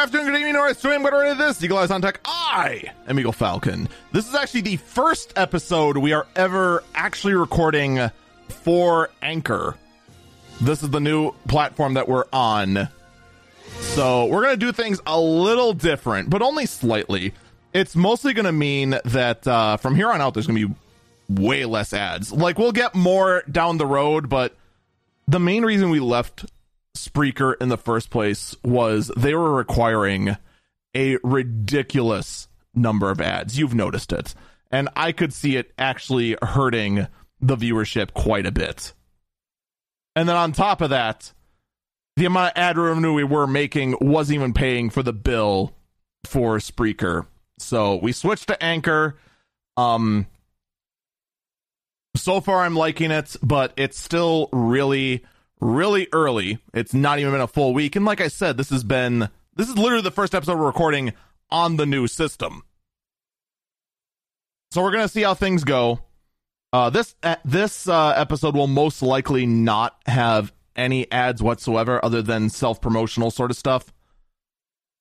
afternoon, good evening, or stream, whatever it is. Eagle Eyes on Tech. I am Eagle Falcon. This is actually the first episode we are ever actually recording for Anchor. This is the new platform that we're on. So we're going to do things a little different, but only slightly. It's mostly going to mean that uh, from here on out, there's going to be way less ads. Like, we'll get more down the road, but the main reason we left Spreaker in the first place was they were requiring a ridiculous number of ads. You've noticed it. And I could see it actually hurting the viewership quite a bit. And then on top of that, the amount of ad revenue we were making wasn't even paying for the bill for Spreaker. So we switched to Anchor. Um so far I'm liking it, but it's still really really early. It's not even been a full week. And like I said, this has been this is literally the first episode we're recording on the new system. So we're gonna see how things go. Uh, this uh, this uh, episode will most likely not have any ads whatsoever, other than self promotional sort of stuff.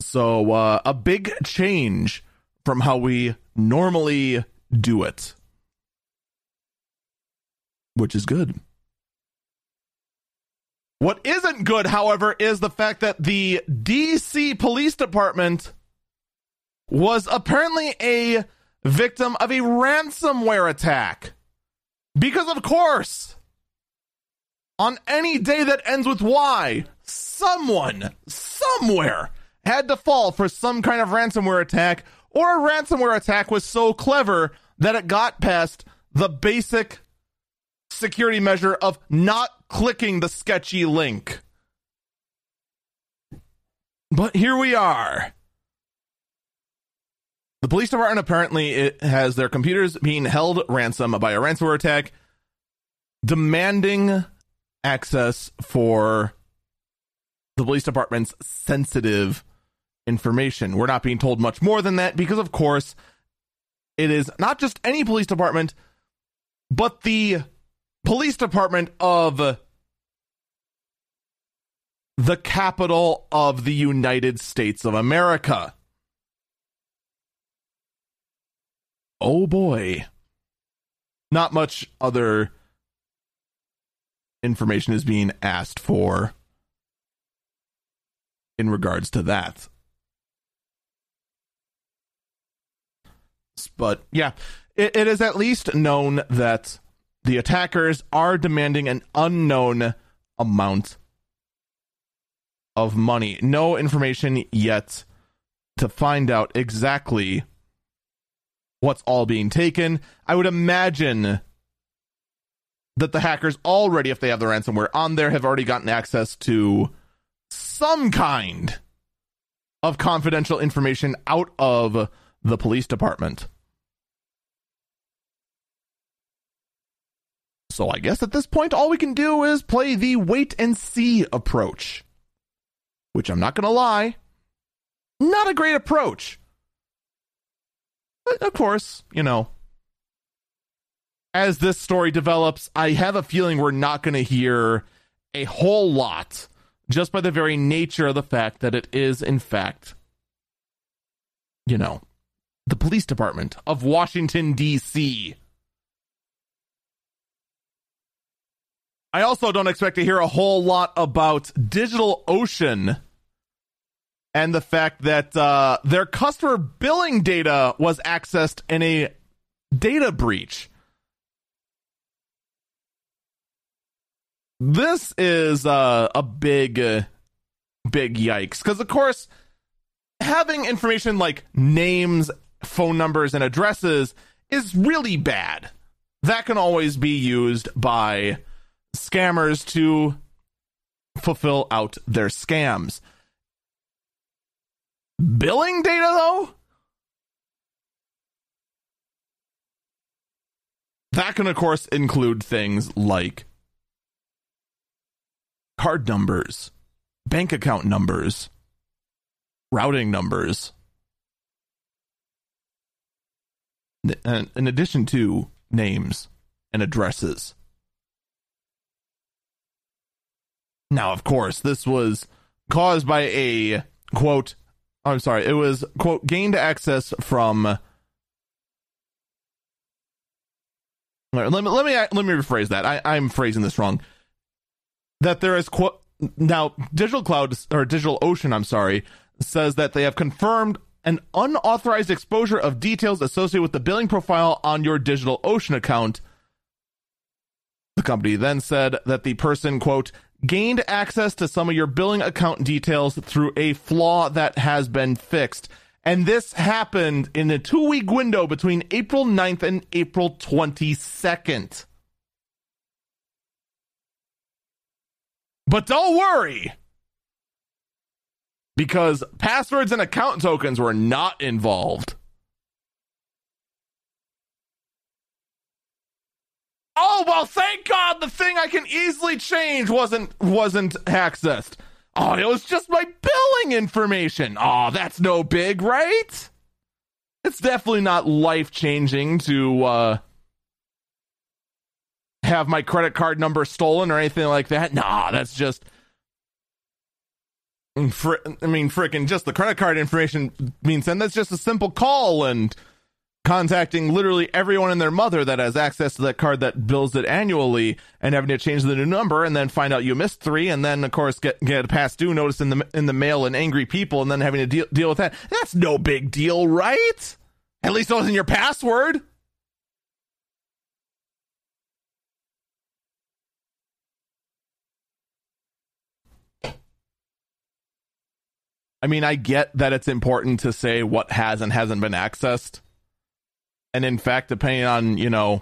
So uh, a big change from how we normally do it, which is good. What isn't good, however, is the fact that the DC Police Department was apparently a victim of a ransomware attack. Because, of course, on any day that ends with Y, someone, somewhere, had to fall for some kind of ransomware attack, or a ransomware attack was so clever that it got past the basic security measure of not clicking the sketchy link. But here we are. The police department apparently has their computers being held ransom by a ransomware attack, demanding access for the police department's sensitive information. We're not being told much more than that because, of course, it is not just any police department, but the police department of the capital of the United States of America. Oh boy. Not much other information is being asked for in regards to that. But yeah, it, it is at least known that the attackers are demanding an unknown amount of money. No information yet to find out exactly what's all being taken. I would imagine that the hackers already, if they have the ransomware on there, have already gotten access to some kind of confidential information out of the police department. So I guess at this point, all we can do is play the wait and see approach. Which I'm not going to lie, not a great approach. But of course, you know, as this story develops, I have a feeling we're not going to hear a whole lot just by the very nature of the fact that it is, in fact, you know, the police department of Washington, D.C. I also don't expect to hear a whole lot about DigitalOcean and the fact that uh, their customer billing data was accessed in a data breach. This is uh, a big, uh, big yikes. Because, of course, having information like names, phone numbers, and addresses is really bad. That can always be used by scammers to fulfill out their scams. Billing data, though? That can, of course, include things like card numbers, bank account numbers, routing numbers. Uh, in addition to names and addresses. Now, of course, this was caused by a quote, I'm sorry, it was quote gained access from. Let me let me let me rephrase that. I, I'm phrasing this wrong. That there is quote now Digital Cloud or Digital Ocean, I'm sorry, says that they have confirmed an unauthorized exposure of details associated with the billing profile on your Digital Ocean account. The company then said that the person quote gained access to some of your billing account details through a flaw that has been fixed. And this happened in a two week window between April 9th and April 22nd. But don't worry, because passwords and account tokens were not involved. Oh well, thank God the thing I can easily change wasn't wasn't accessed. Oh, it was just my billing information. Oh, that's no big, right? It's definitely not life changing to uh, have my credit card number stolen or anything like that. Nah, that's just. I mean, freaking just the credit card information means, and that's just a simple call and contacting literally everyone and their mother that has access to that card that bills it annually and having to change the new number and then find out you missed three and then of course get get a past due notice in the in the mail and angry people and then having to deal deal with that. That's no big deal right? At least it wasn't your password. I mean, I get that it's important to say what has and hasn't been accessed and in fact, depending on, you know,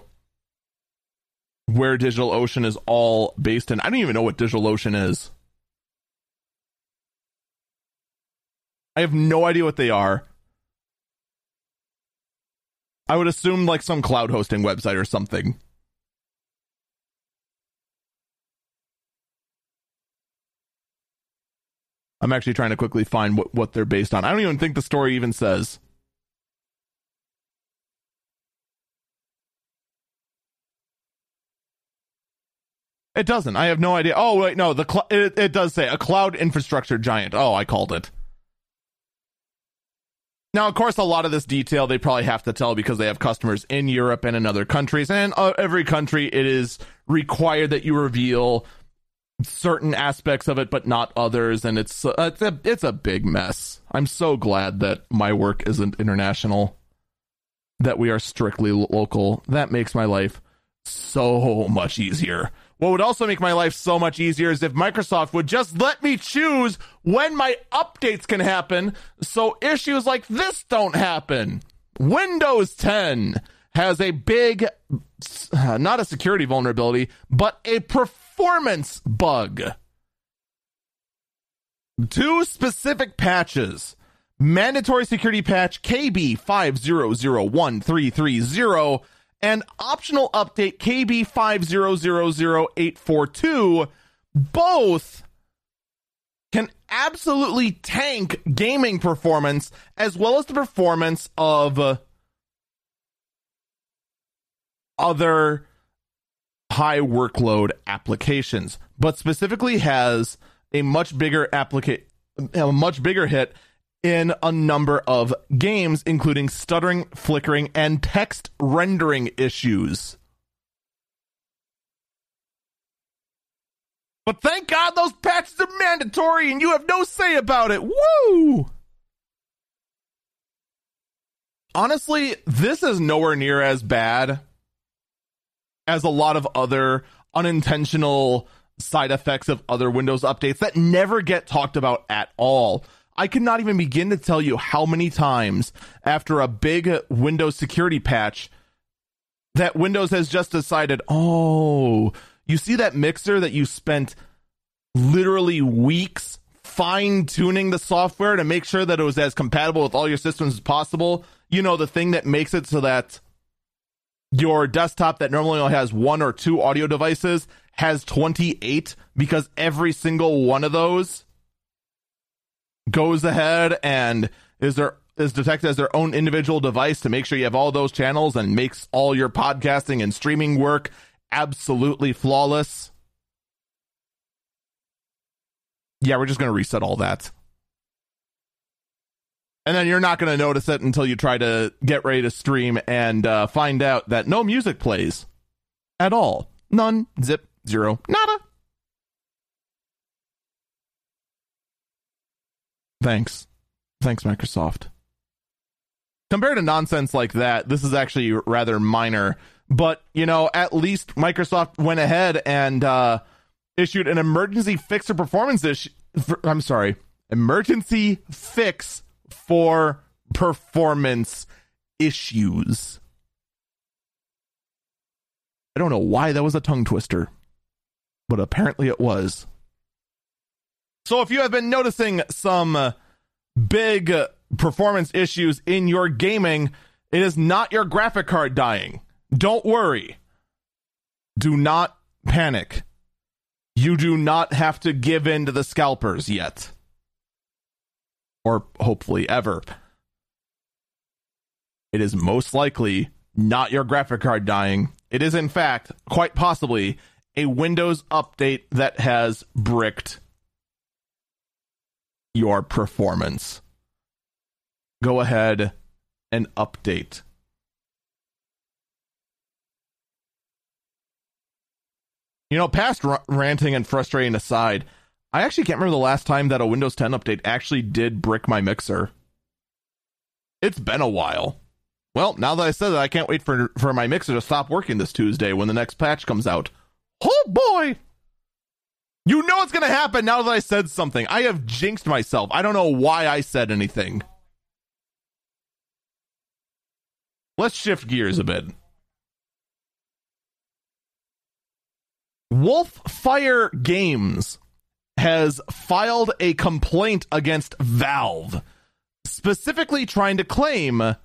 where DigitalOcean is all based in, I don't even know what DigitalOcean is. I have no idea what they are. I would assume like some cloud hosting website or something. I'm actually trying to quickly find what, what they're based on. I don't even think the story even says. It doesn't. I have no idea. Oh wait, no. The cl- it, it does say a cloud infrastructure giant. Oh, I called it. Now, of course, a lot of this detail they probably have to tell because they have customers in Europe and in other countries, and uh, every country it is required that you reveal certain aspects of it, but not others, and it's uh, it's a it's a big mess. I'm so glad that my work isn't international, that we are strictly local. That makes my life so much easier. What would also make my life so much easier is if Microsoft would just let me choose when my updates can happen so issues like this don't happen. Windows 10 has a big, uh, not a security vulnerability, but a performance bug. Two specific patches mandatory security patch KB 50013330 and optional update KB5000842 both can absolutely tank gaming performance as well as the performance of other high workload applications, but specifically has a much bigger applica- a much bigger hit in a number of games, including stuttering, flickering, and text rendering issues. But thank God those patches are mandatory and you have no say about it. Woo! Honestly, this is nowhere near as bad as a lot of other unintentional side effects of other Windows updates that never get talked about at all. I cannot even begin to tell you how many times after a big Windows security patch that Windows has just decided, oh, you see that mixer that you spent literally weeks fine tuning the software to make sure that it was as compatible with all your systems as possible. You know, the thing that makes it so that your desktop that normally only has one or two audio devices has 28 because every single one of those goes ahead and is there is detected as their own individual device to make sure you have all those channels and makes all your podcasting and streaming work absolutely flawless. Yeah, we're just going to reset all that. And then you're not going to notice it until you try to get ready to stream and uh, find out that no music plays at all. None, zip, zero, nada. Thanks. Thanks, Microsoft. Compared to nonsense like that, this is actually rather minor. But, you know, at least Microsoft went ahead and uh, issued an emergency fix for performance issue. I'm sorry, emergency fix for performance issues. I don't know why that was a tongue twister, but apparently it was. So if you have been noticing some uh, big performance issues in your gaming, it is not your graphic card dying. Don't worry. Do not panic. You do not have to give in to the scalpers yet. Or hopefully ever. It is most likely not your graphic card dying. It is, in fact, quite possibly a Windows update that has bricked your performance. Go ahead and update. You know, past r- ranting and frustrating aside, I actually can't remember the last time that a Windows 10 update actually did brick my mixer. It's been a while. Well, now that I said that, I can't wait for for my mixer to stop working this Tuesday when the next patch comes out. Oh boy! You know what's going to happen now that I said something. I have jinxed myself. I don't know why I said anything. Let's shift gears a bit. Wolfire Games has filed a complaint against Valve, specifically trying to claim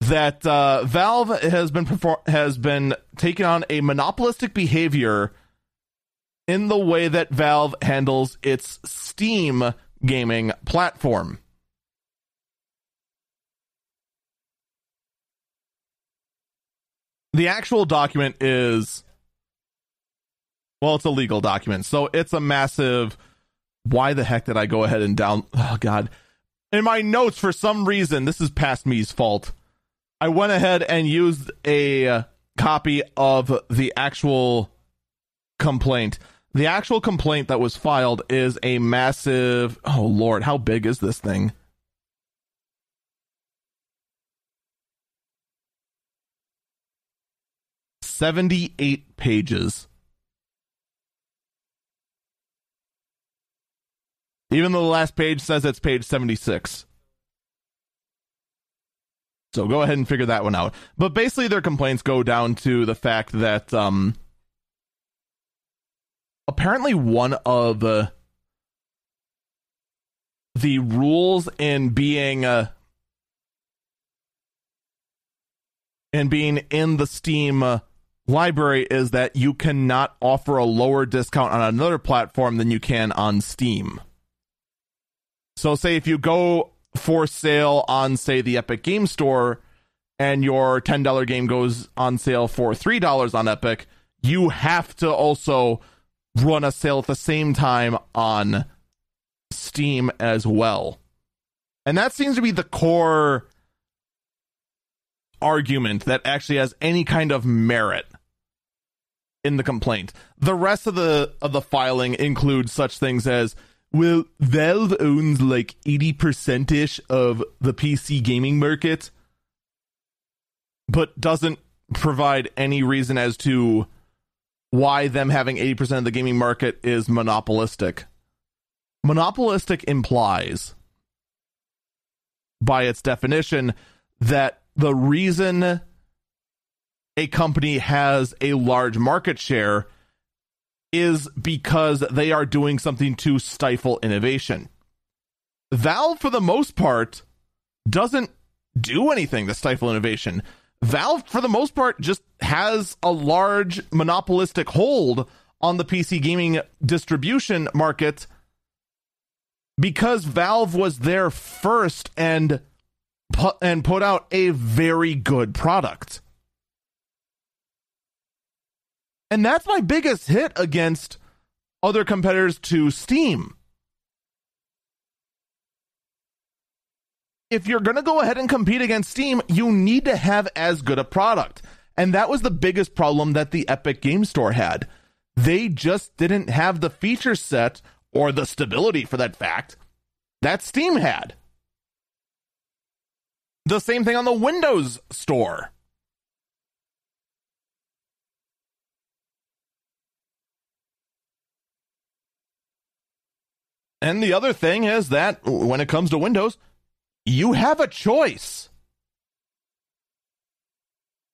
that uh, Valve has been has been taking on a monopolistic behavior in the way that Valve handles its Steam gaming platform. The actual document is well, it's a legal document. So it's a massive why the heck did I go ahead and down oh god. In my notes for some reason, this is past me's fault. I went ahead and used a copy of the actual complaint the actual complaint that was filed is a massive. Oh, Lord, how big is this thing? Seventy-eight pages. Even though the last page says it's page 76. So go ahead and figure that one out. But basically, their complaints go down to the fact that um, apparently one of uh, the rules in being uh, in being in the Steam uh, library is that you cannot offer a lower discount on another platform than you can on Steam. So, say if you go for sale on, say, the Epic Game Store, and your $10 game goes on sale for $3 on Epic, you have to also run a sale at the same time on Steam as well. And that seems to be the core argument that actually has any kind of merit in the complaint. The rest of the of the filing includes such things as well, Valve owns like 80% ish of the PC gaming market, but doesn't provide any reason as to why them having 80% of the gaming market is monopolistic. Monopolistic implies, by its definition, that the reason a company has a large market share is because they are doing something to stifle innovation. Valve, for the most part, doesn't do anything to stifle innovation. Valve, for the most part, just has a large monopolistic hold on the PC gaming distribution market because Valve was there first and put, and put out a very good product. And that's my biggest hit against other competitors to Steam. If you're going to go ahead and compete against Steam, you need to have as good a product. And that was the biggest problem that the Epic Game Store had. They just didn't have the feature set or the stability for that fact that Steam had. The same thing on the Windows Store. And the other thing is that when it comes to Windows, you have a choice.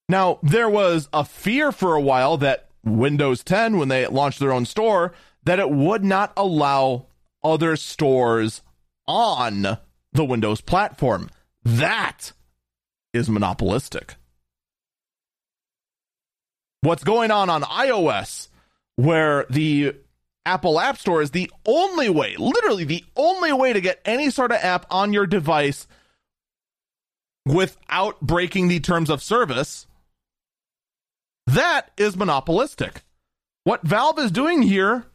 Now, there was a fear for a while that Windows 10, when they launched their own store, that it would not allow other stores on the Windows platform. That is monopolistic. What's going on on iOS, where the Apple App Store is the only way, literally the only way to get any sort of app on your device without breaking the terms of service. That is monopolistic. What Valve is doing here,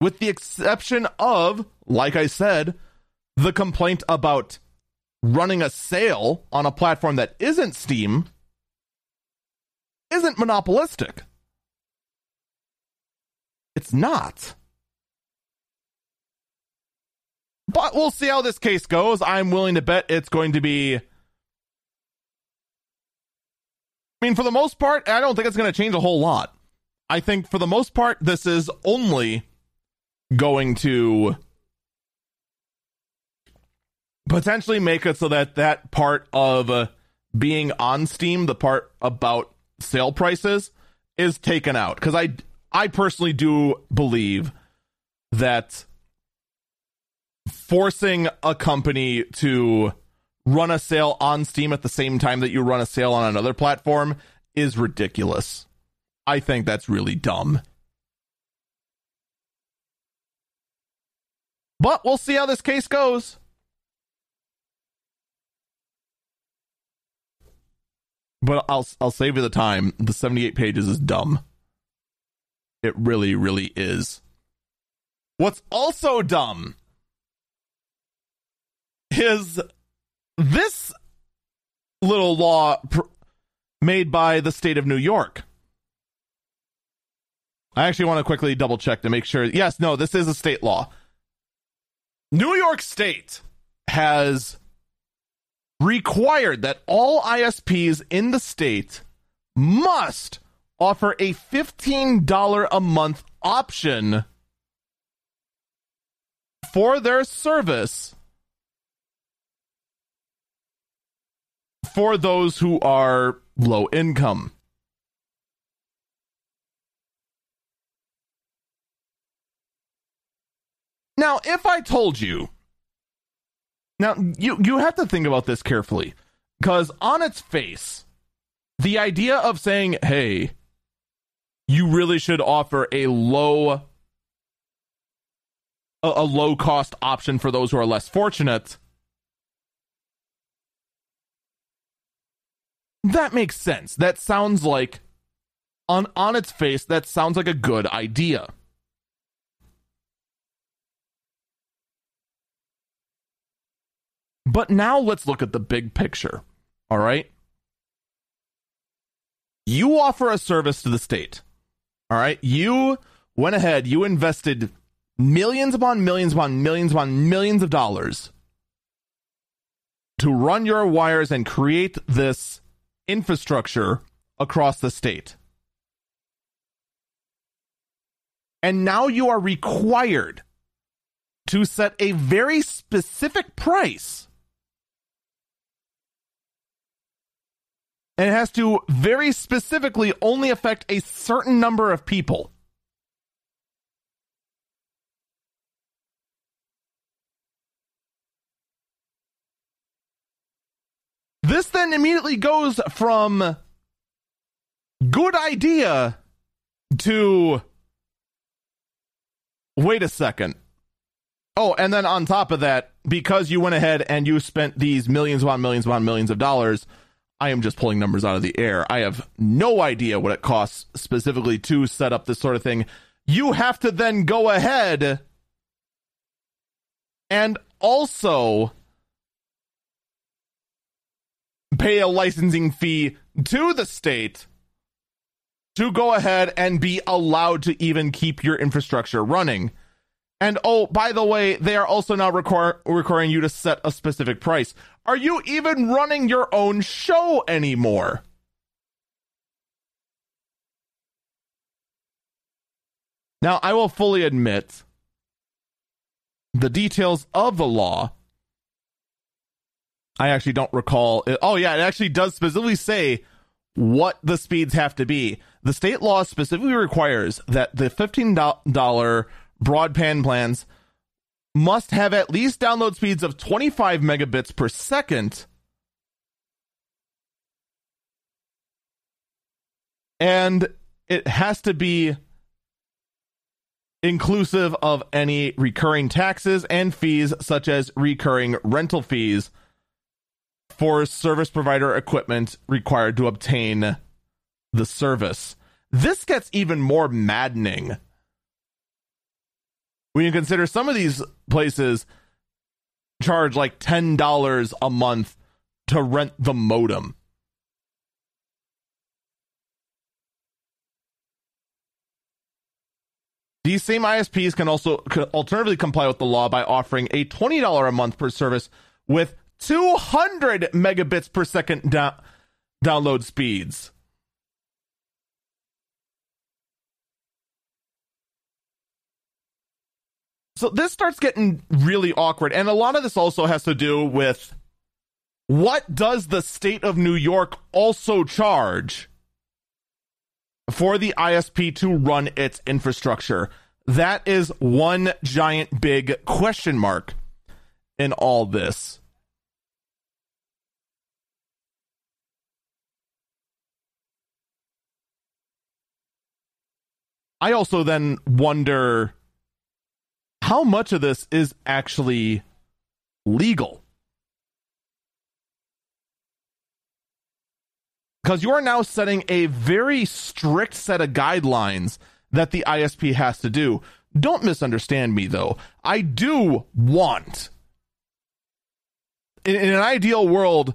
with the exception of, like I said, the complaint about running a sale on a platform that isn't Steam, isn't monopolistic. It's not. But we'll see how this case goes. I'm willing to bet it's going to be. I mean, for the most part, I don't think it's going to change a whole lot. I think for the most part, this is only going to potentially make it so that that part of uh, being on Steam, the part about sale prices, is taken out. Because I I personally do believe that forcing a company to run a sale on Steam at the same time that you run a sale on another platform is ridiculous. I think that's really dumb. But we'll see how this case goes. But I'll I'll save you the time. The 78 pages is dumb. It really, really is. What's also dumb is this little law pr- made by the state of New York. I actually want to quickly double check to make sure. Yes, no, this is a state law. New York State has required that all ISPs in the state must offer a $15 a month option for their service for those who are low income. Now, if I told you, now you you have to think about this carefully, because on its face, the idea of saying, "Hey, you really should offer a low a, a low cost option for those who are less fortunate. That makes sense. That sounds like on on its face that sounds like a good idea. But now let's look at the big picture. All right? You offer a service to the state. All right. You went ahead, you invested millions upon millions upon millions upon millions of dollars to run your wires and create this infrastructure across the state. And now you are required to set a very specific price. And it has to very specifically only affect a certain number of people. This then immediately goes from good idea to wait a second. Oh, and then on top of that, because you went ahead and you spent these millions upon millions upon millions of dollars I am just pulling numbers out of the air. I have no idea what it costs specifically to set up this sort of thing. You have to then go ahead and also pay a licensing fee to the state to go ahead and be allowed to even keep your infrastructure running. And oh, by the way, they are also now require, requiring you to set a specific price. Are you even running your own show anymore? Now, I will fully admit the details of the law. I actually don't recall. It. Oh, yeah, it actually does specifically say what the speeds have to be. The state law specifically requires that the $15 broadband plans must have at least download speeds of 25 megabits per second. And it has to be inclusive of any recurring taxes and fees, such as recurring rental fees for service provider equipment required to obtain the service. This gets even more maddening when you consider some of these places charge like $10 a month to rent the modem. These same ISPs can also alternatively comply with the law by offering a $20 a month per service with 200 megabits per second download speeds. So this starts getting really awkward. And a lot of this also has to do with what does the state of New York also charge for the ISP to run its infrastructure? That is one giant big question mark in all this. I also then wonder how much of this is actually legal? Because you are now setting a very strict set of guidelines that the ISP has to do. Don't misunderstand me, though. I do want, in, in an ideal world,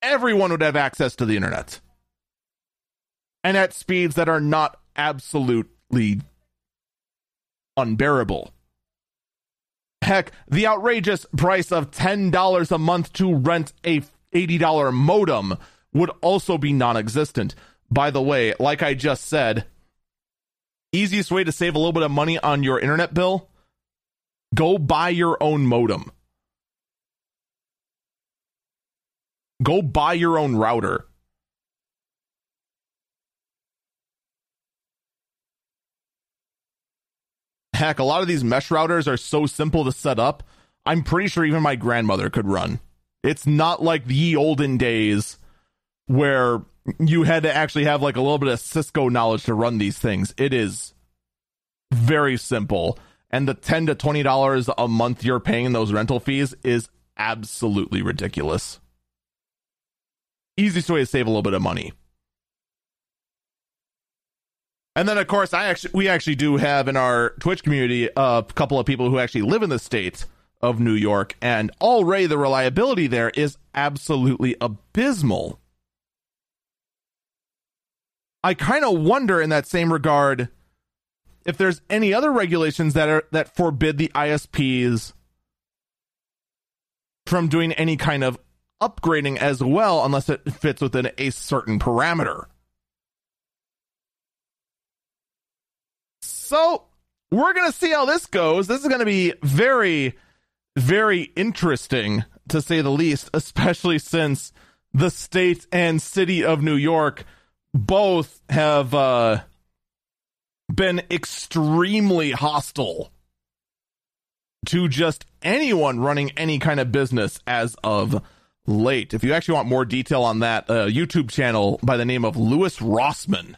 everyone would have access to the internet and at speeds that are not absolutely unbearable. Heck, the outrageous price of $10 a month to rent a $80 modem would also be non existent. By the way, like I just said, easiest way to save a little bit of money on your internet bill go buy your own modem. Go buy your own router. Heck, a lot of these mesh routers are so simple to set up. I'm pretty sure even my grandmother could run. It's not like the olden days where you had to actually have like a little bit of Cisco knowledge to run these things. It is very simple. And the 10 to $20 a month you're paying in those rental fees is absolutely ridiculous. Easiest way to save a little bit of money. And then, of course, I actually we actually do have in our Twitch community a couple of people who actually live in the states of New York, and already the reliability there is absolutely abysmal. I kind of wonder, in that same regard, if there's any other regulations that are that forbid the ISPs from doing any kind of upgrading as well, unless it fits within a certain parameter. So we're going to see how this goes. This is going to be very, very interesting to say the least, especially since the state and city of New York both have uh, been extremely hostile to just anyone running any kind of business as of late. If you actually want more detail on that, uh, YouTube channel by the name of Louis Rossmann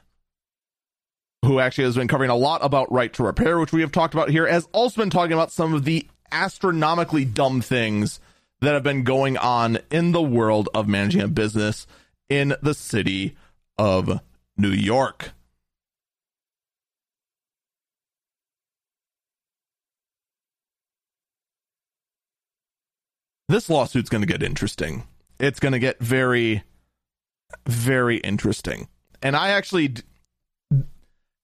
who actually has been covering a lot about right to repair, which we have talked about here, has also been talking about some of the astronomically dumb things that have been going on in the world of managing a business in the city of New York. This lawsuit's going to get interesting. it's going to get very, very interesting. And I actually,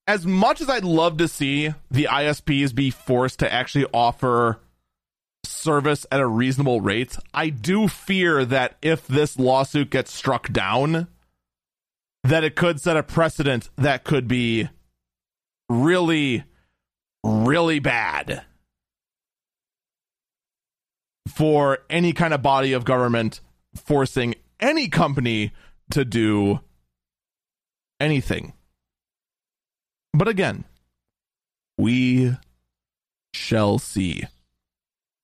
as much as I'd love to see the ISPs be forced to actually offer service at a reasonable rate, I do fear that if this lawsuit gets struck down, that it could set a precedent that could be really, really bad for any kind of body of government forcing any company to do anything. But again, we shall see.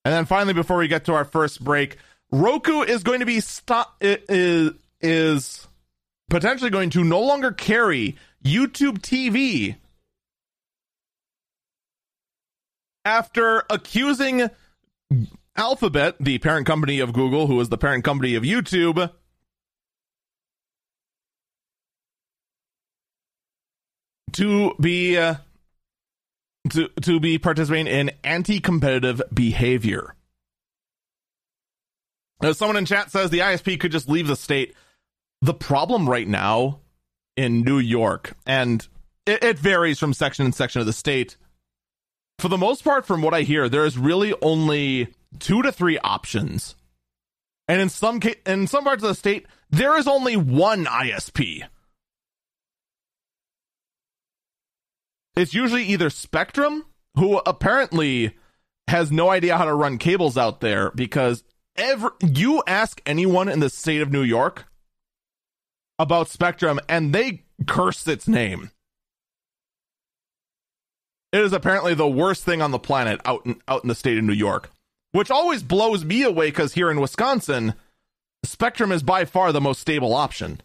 And then finally, before we get to our first break, Roku is going to be stop is is potentially going to no longer carry YouTube TV after accusing Alphabet, the parent company of Google, who is the parent company of YouTube, to be uh, to to be participating in anti-competitive behavior. Now, someone in chat says the ISP could just leave the state. The problem right now in New York, and it, it varies from section and section of the state. For the most part, from what I hear, there is really only two to three options, and in some ca- in some parts of the state, there is only one ISP. It's usually either Spectrum, who apparently has no idea how to run cables out there because every you ask anyone in the state of New York about Spectrum and they curse its name. It is apparently the worst thing on the planet out in out in the state of New York, which always blows me away because here in Wisconsin, Spectrum is by far the most stable option,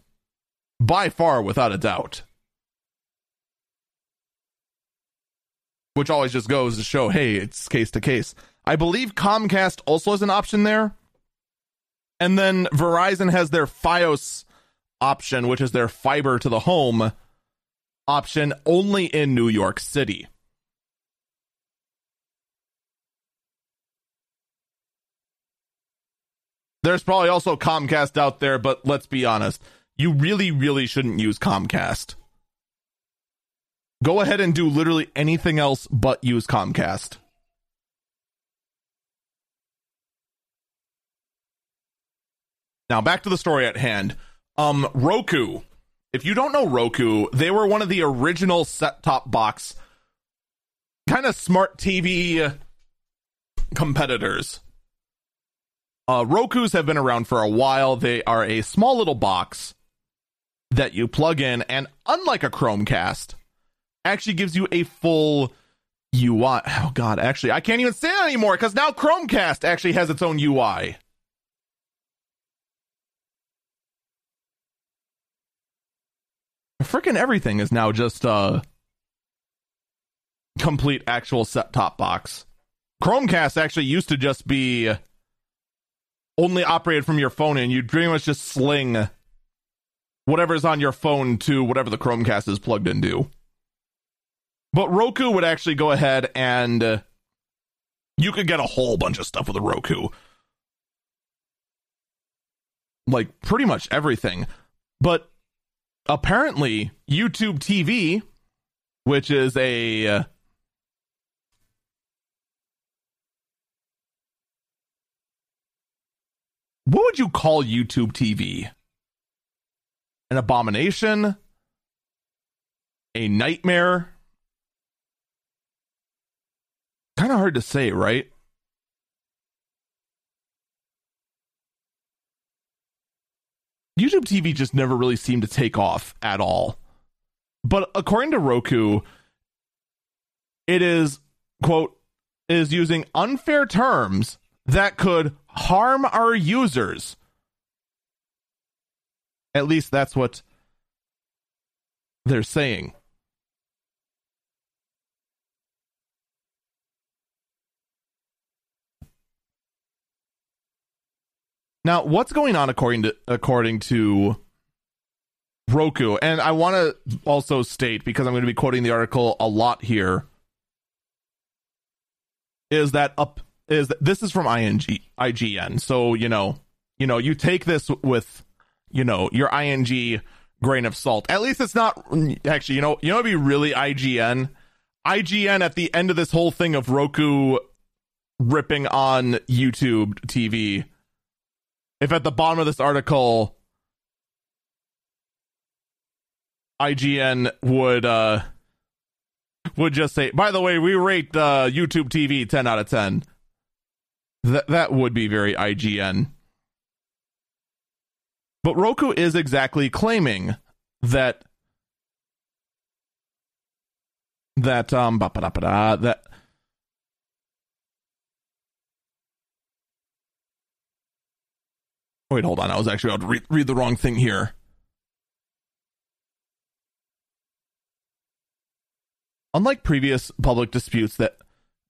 by far without a doubt. Which always just goes to show, hey, it's case to case. I believe Comcast also has an option there. And then Verizon has their Fios option, which is their fiber to the home option only in New York City. There's probably also Comcast out there, but let's be honest. You really, really shouldn't use Comcast. Go ahead and do literally anything else but use Comcast. Now back to the story at hand. Um, Roku. If you don't know Roku, they were one of the original set-top box kind of smart TV competitors. Uh, Roku's have been around for a while. They are a small little box that you plug in, and unlike a Chromecast, actually gives you a full UI. Oh god, actually, I can't even say anymore because now Chromecast actually has its own UI. Freaking everything is now just a complete actual set top box. Chromecast actually used to just be only operated from your phone and you'd pretty much just sling whatever's on your phone to whatever the Chromecast is plugged into. But Roku would actually go ahead and uh, you could get a whole bunch of stuff with a Roku. Like pretty much everything. But apparently, YouTube TV, which is a. Uh, what would you call YouTube TV? An abomination? A nightmare? Kind of hard to say, right? YouTube TV just never really seemed to take off at all. But according to Roku, it is, quote, is using unfair terms that could harm our users. At least that's what they're saying. Now, what's going on according to according to Roku? And I want to also state because I'm going to be quoting the article a lot here. Is that up? Is this is from ING IGN? So you know you know, you take this with, you know, your ing grain of salt. At least it's not actually, you know, you know, be really IGN. IGN at the end of this whole thing of Roku ripping on YouTube TV. If at the bottom of this article, IGN would uh would just say, by the way, we rate uh, YouTube TV 10 out of 10. That that would be very IGN. But Roku is exactly claiming that that um that Wait, hold on. I was actually about to read, read the wrong thing here. Unlike previous public disputes that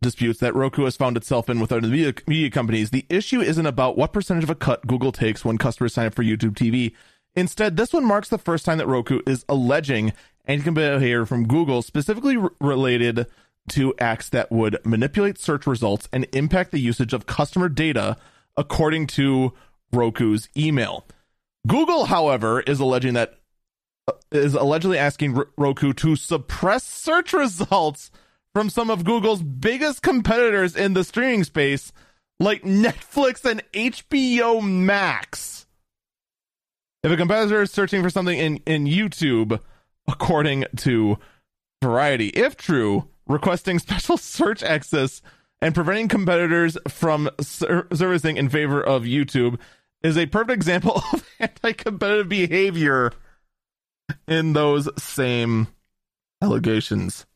disputes that Roku has found itself in with other media, media companies, the issue isn't about what percentage of a cut Google takes when customers sign up for YouTube TV. Instead, this one marks the first time that Roku is alleging anti-competitive behavior from Google, specifically r- related to acts that would manipulate search results and impact the usage of customer data, according to Roku's email. Google, however, is alleging that uh, is allegedly asking Roku to suppress search results from some of Google's biggest competitors in the streaming space, like Netflix and HBO Max. If a competitor is searching for something in, in YouTube, according to Variety, if true, requesting special search access and preventing competitors from ser- servicing in favor of YouTube is a perfect example of anti competitive behavior in those same allegations.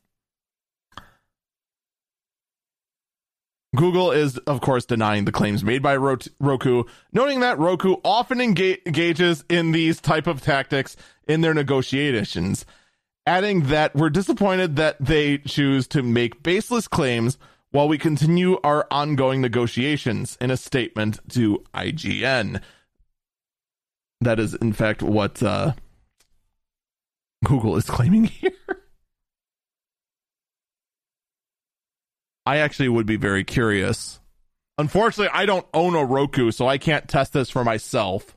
Google is, of course, denying the claims made by Roku, noting that Roku often engage- engages in these type of tactics in their negotiations, adding that we're disappointed that they choose to make baseless claims while we continue our ongoing negotiations in a statement to IGN. That is, in fact, what uh, Google is claiming here. I actually would be very curious. Unfortunately, I don't own a Roku, so I can't test this for myself.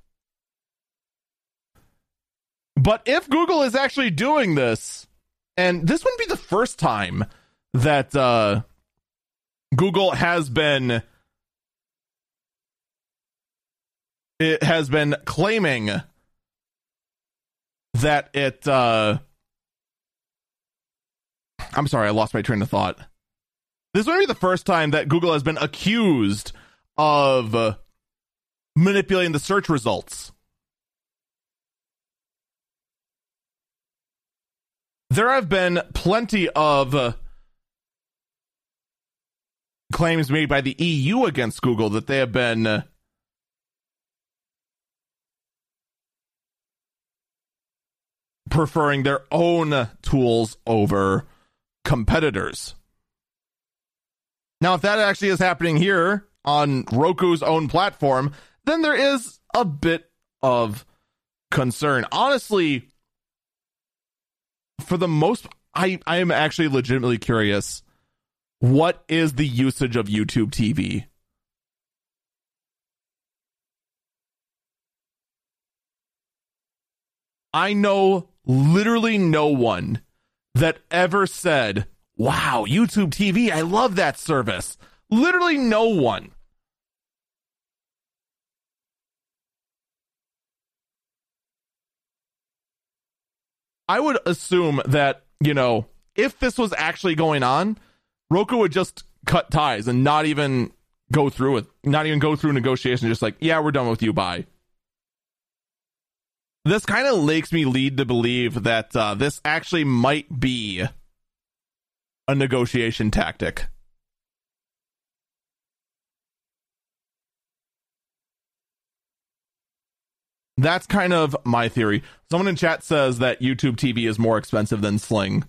But if Google is actually doing this, and this wouldn't be the first time that uh, Google has been it has been claiming that it uh I'm sorry, I lost my train of thought. This wouldn't be the first time that Google has been accused of manipulating the search results. There have been plenty of claims made by the EU against Google that they have been uh, preferring their own tools over competitors. Now, if that actually is happening here on Roku's own platform, then there is a bit of concern. Honestly, for the most I I am actually legitimately curious what is the usage of YouTube TV? I know literally no one that ever said, Wow, YouTube TV, I love that service. Literally no one. I would assume that, you know, if this was actually going on, Roku would just cut ties and not even go through with not even go through negotiation, just like, yeah, we're done with you, bye this kind of makes me lead to believe that uh, this actually might be a negotiation tactic. That's kind of my theory. Someone in chat says that YouTube TV is more expensive than Sling.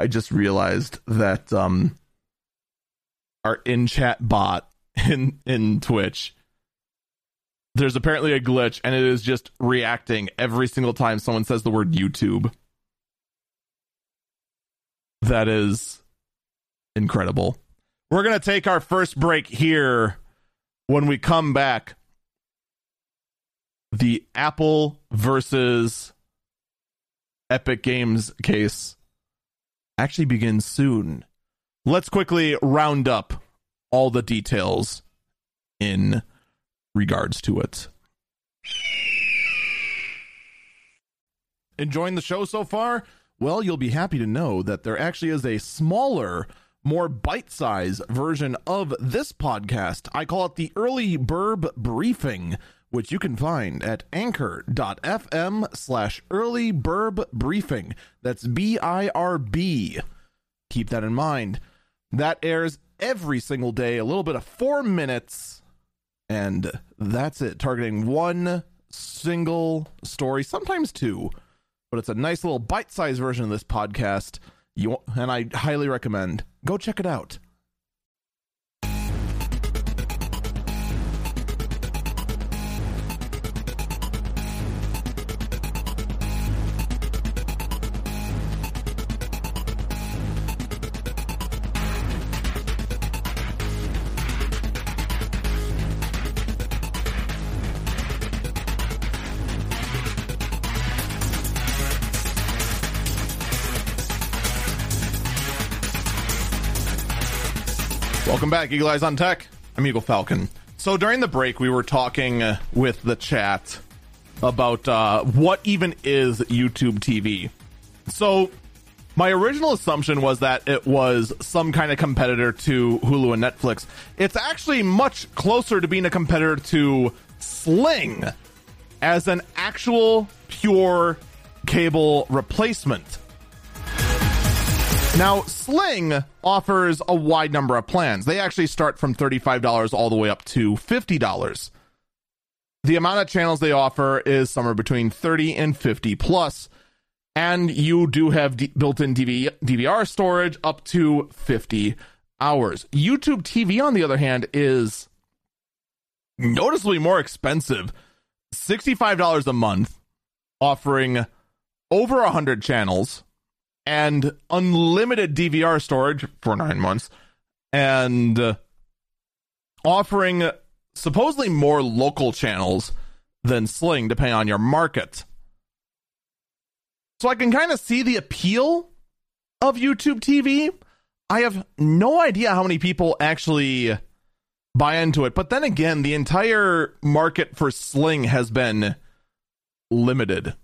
I just realized that um, our in chat bot in in Twitch there's apparently a glitch and it is just reacting every single time someone says the word YouTube. That is incredible. We're going to take our first break here. When we come back, the Apple versus Epic Games case actually begins soon. Let's quickly round up all the details in regards to it. Enjoying the show so far? Well, you'll be happy to know that there actually is a smaller, more bite sized version of this podcast. I call it the Early Birb Briefing, which you can find at anchor.fm slash early birb briefing. That's B I R B. Keep that in mind. That airs every single day, a little bit of four minutes, and that's it, targeting one single story, sometimes two but it's a nice little bite-sized version of this podcast. You and I highly recommend. Go check it out. Welcome back, Eagle Eyes on Tech. I'm Eagle Falcon. So during the break, we were talking uh, with the chat about uh, what even is YouTube TV. So my original assumption was that it was some kind of competitor to Hulu and Netflix. It's actually much closer to being a competitor to Sling as an actual pure cable replacement. Now, Sling offers a wide number of plans. They actually start from $35 all the way up to $50. The amount of channels they offer is somewhere between 30 and 50 plus, and you do have d- built-in DV- DVR storage up to 50 hours. YouTube TV, on the other hand, is noticeably more expensive. $65 a month, offering over 100 channels and unlimited DVR storage for nine months, and uh, offering supposedly more local channels than Sling, depending on your market. So I can kind of see the appeal of YouTube TV. I have no idea how many people actually buy into it. But then again, the entire market for Sling has been limited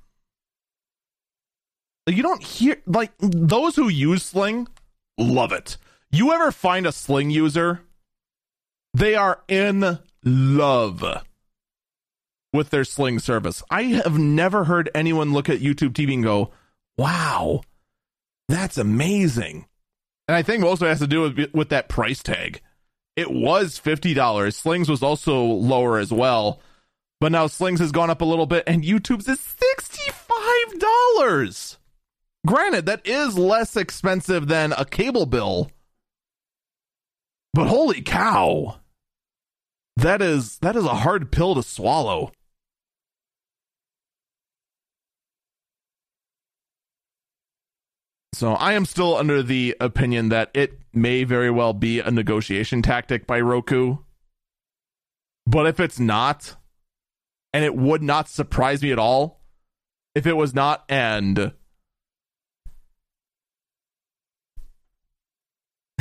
you don't hear like those who use Sling love it. You ever find a Sling user? They are in love with their Sling service. I have never heard anyone look at YouTube TV and go, "Wow, that's amazing." And I think most of it has to do with with that price tag. It was fifty dollars. Slings was also lower as well, but now Slings has gone up a little bit, and YouTube's is sixty five dollars. Granted, that is less expensive than a cable bill. But holy cow. That is that is a hard pill to swallow. So I am still under the opinion that it may very well be a negotiation tactic by Roku. But if it's not, and it would not surprise me at all if it was not, and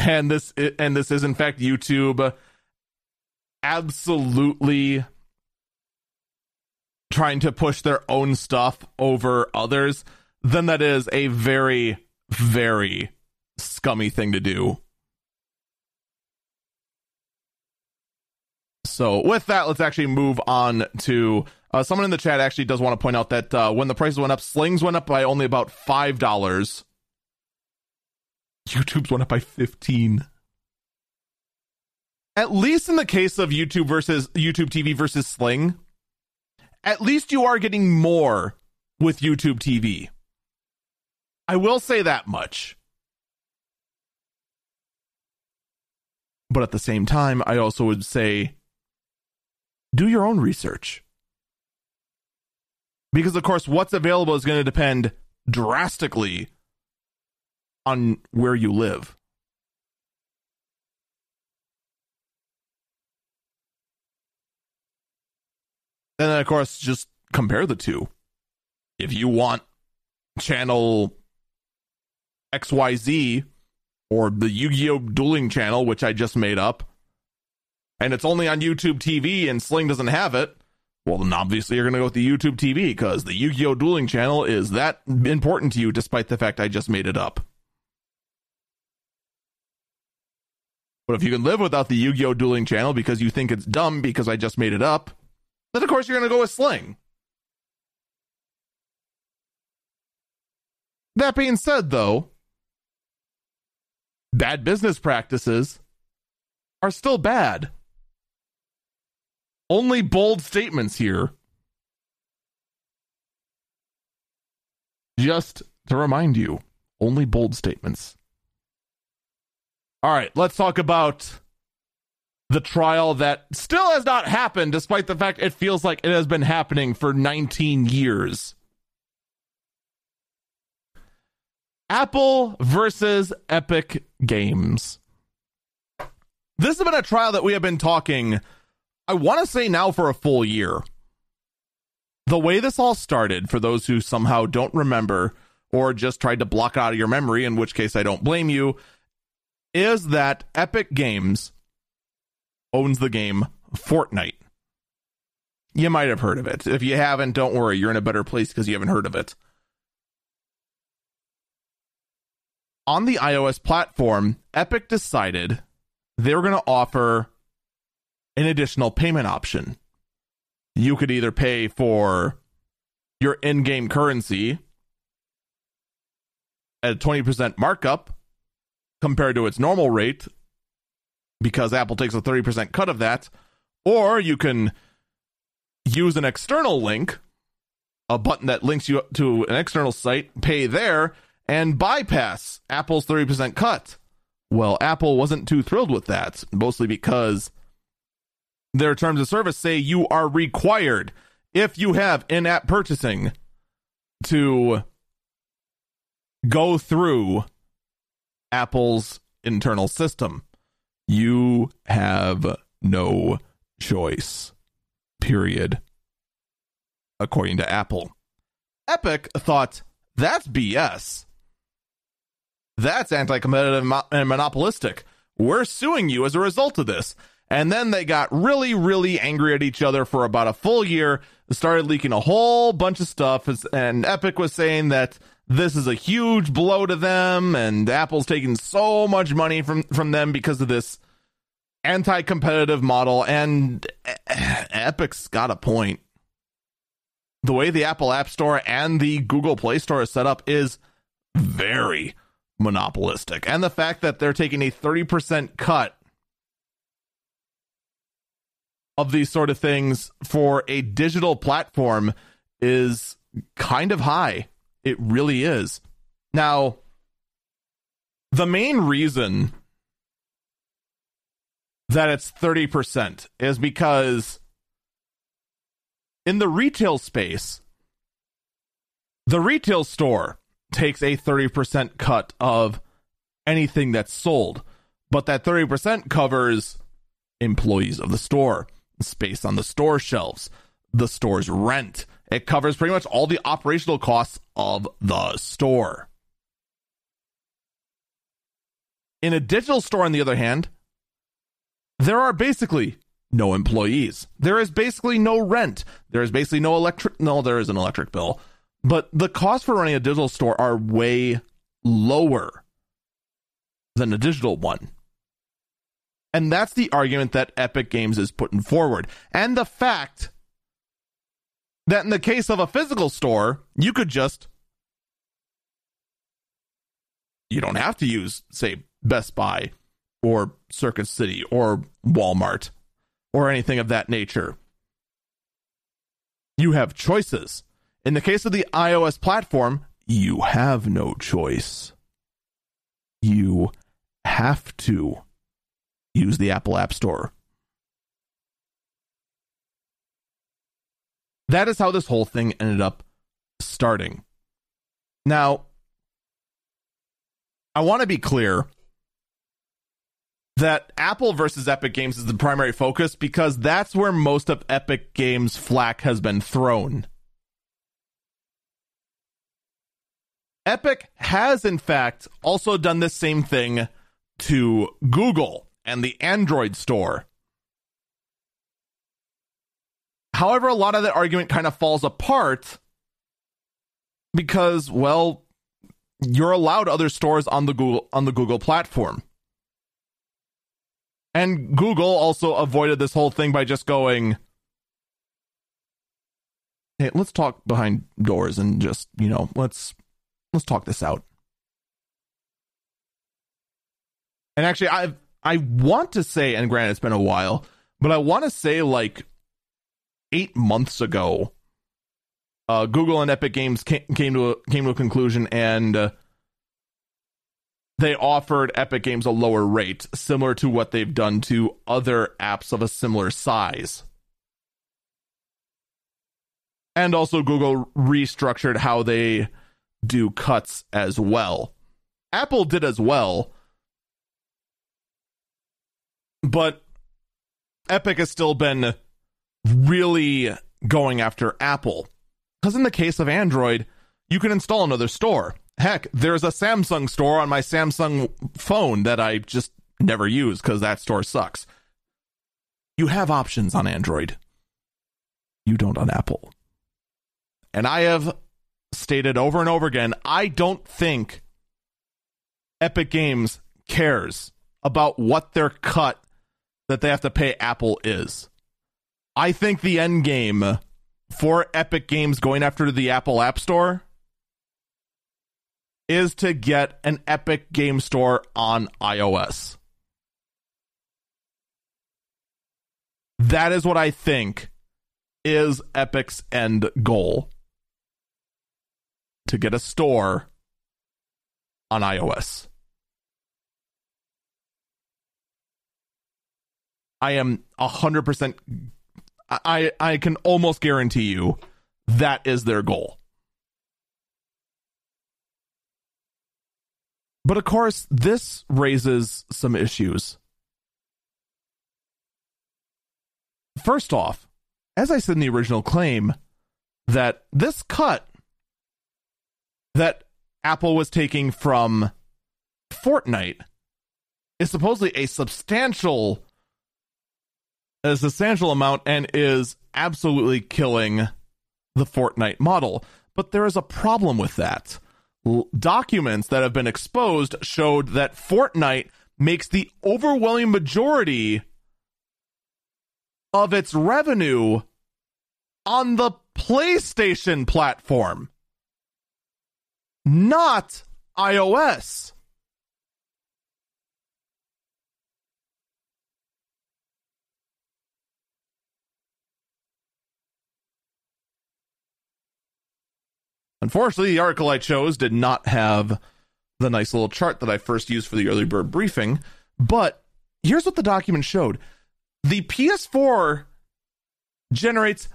and this and this is in fact YouTube absolutely trying to push their own stuff over others, then that is a very very scummy thing to do. So with that, let's actually move on to uh, someone in the chat. Actually, does want to point out that uh, when the prices went up, slings went up by only about five dollars YouTube's went up by 15. At least in the case of YouTube versus YouTube TV versus Sling, at least you are getting more with YouTube TV. I will say that much. But at the same time, I also would say do your own research. Because, of course, what's available is going to depend drastically on where you live. And then, of course, just compare the two. If you want channel XYZ or the Yu Gi Oh! dueling channel, which I just made up, and it's only on YouTube TV and Sling doesn't have it, well, then obviously you're going to go with the YouTube TV because the Yu Gi Oh! dueling channel is that important to you, despite the fact I just made it up. But if you can live without the Yu Gi Oh! dueling channel because you think it's dumb because I just made it up, then of course you're going to go with Sling. That being said, though, bad business practices are still bad. Only bold statements here. Just to remind you, only bold statements. All right, let's talk about the trial that still has not happened, despite the fact it feels like it has been happening for 19 years. Apple versus Epic Games. This has been a trial that we have been talking, I want to say now for a full year. The way this all started, for those who somehow don't remember or just tried to block it out of your memory, in which case I don't blame you, is that Epic Games owns the game Fortnite. You might have heard of it. If you haven't, don't worry, you're in a better place because you haven't heard of it. On the iOS platform, Epic decided they were going to offer an additional payment option. You could either pay for your in game currency at a 20% markup compared to its normal rate because Apple takes a 30% cut of that, or you can use an external link, a button that links you to an external site, pay there, and bypass Apple's 30% cut. Well, Apple wasn't too thrilled with that, mostly because their terms of service say you are required, if you have in app purchasing, to go through Apple's internal system. You have no choice. Period. According to Apple. Epic thought that's BS. That's anti competitive and monopolistic. We're suing you as a result of this. And then they got really, really angry at each other for about a full year, started leaking a whole bunch of stuff. And Epic was saying that this is a huge blow to them, and Apple's taking so much money from, from them because of this anti competitive model. And Epic's got a point. The way the Apple App Store and the Google Play Store is set up is very monopolistic. And the fact that they're taking a 30% cut of these sort of things for a digital platform is kind of high. It really is. Now, the main reason that it's 30% is because in the retail space, the retail store takes a 30% cut of anything that's sold, but that 30% covers employees of the store, space on the store shelves, the store's rent. It covers pretty much all the operational costs of the store. In a digital store, on the other hand, there are basically no employees. There is basically no rent. There is basically no electric. No, there is an electric bill, but the costs for running a digital store are way lower than a digital one. And that's the argument that Epic Games is putting forward. And the fact that in the case of a physical store, you could just you don't have to use say Best Buy or Circuit City or Walmart or anything of that nature. You have choices. In the case of the iOS platform, you have no choice. You have to use the Apple App Store. That is how this whole thing ended up starting. Now, I want to be clear that Apple versus Epic Games is the primary focus because that's where most of Epic Games' flack has been thrown. Epic has, in fact, also done the same thing to Google and the Android store. However, a lot of that argument kind of falls apart because, well, you're allowed other stores on the Google on the Google platform. And Google also avoided this whole thing by just going, "Hey, let's talk behind doors and just, you know, let's let's talk this out." And actually I I want to say and granted it's been a while, but I want to say like 8 months ago uh, Google and Epic Games came, came to a, came to a conclusion and uh, they offered Epic Games a lower rate, similar to what they've done to other apps of a similar size. And also, Google restructured how they do cuts as well. Apple did as well, but Epic has still been really going after Apple. Because in the case of Android, you can install another store. Heck, there's a Samsung store on my Samsung phone that I just never use because that store sucks. You have options on Android. You don't on Apple. And I have stated over and over again I don't think Epic Games cares about what their cut that they have to pay Apple is. I think the end game for Epic Games going after the Apple App Store is to get an Epic Game Store on iOS. That is what I think is Epic's end goal to get a store on iOS. I am 100% I I can almost guarantee you that is their goal. But of course, this raises some issues. First off, as I said in the original claim, that this cut that Apple was taking from Fortnite is supposedly a substantial a substantial amount and is absolutely killing the Fortnite model. But there is a problem with that. L- documents that have been exposed showed that Fortnite makes the overwhelming majority of its revenue on the PlayStation platform, not iOS. Unfortunately, the article I chose did not have the nice little chart that I first used for the early bird briefing. But here's what the document showed the PS4 generates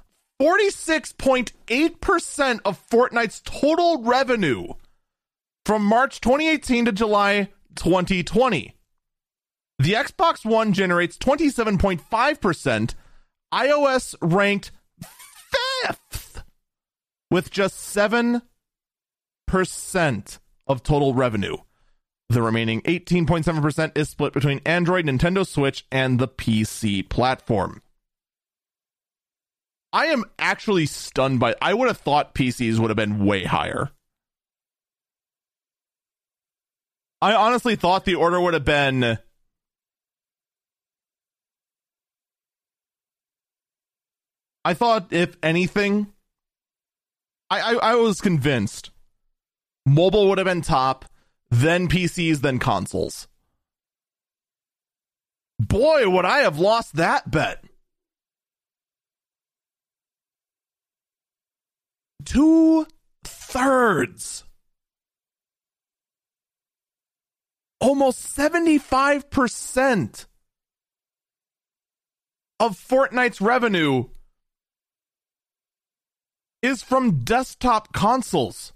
46.8% of Fortnite's total revenue from March 2018 to July 2020. The Xbox One generates 27.5%, iOS ranked fifth with just 7% of total revenue. The remaining 18.7% is split between Android, Nintendo Switch, and the PC platform. I am actually stunned by I would have thought PCs would have been way higher. I honestly thought the order would have been I thought if anything I, I, I was convinced mobile would have been top, then PCs, then consoles. Boy, would I have lost that bet. Two thirds. Almost 75% of Fortnite's revenue is from desktop consoles.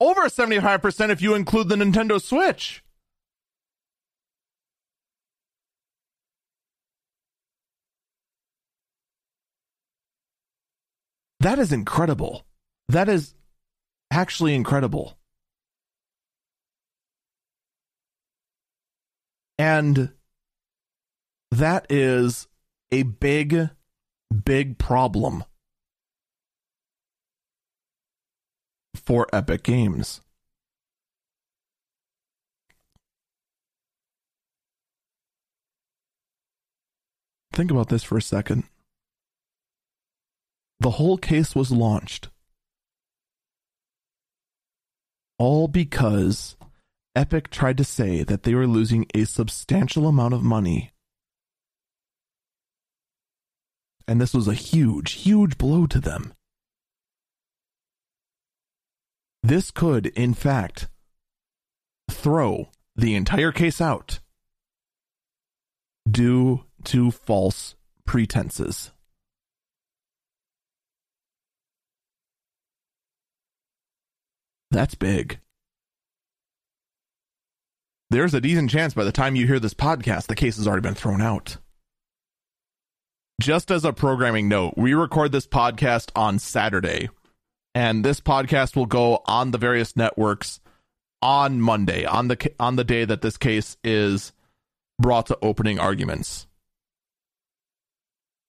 over 75% if you include the Nintendo Switch. That is incredible. That is actually incredible. And that is a big, big problem for Epic Games. Think about this for a second. The whole case was launched all because Epic tried to say that they were losing a substantial amount of money. And this was a huge, huge blow to them. This could, in fact, throw the entire case out due to false pretenses. That's big. There's a decent chance by the time you hear this podcast, the case has already been thrown out. Just as a programming note, we record this podcast on Saturday, and this podcast will go on the various networks on Monday, on the on the day that this case is brought to opening arguments.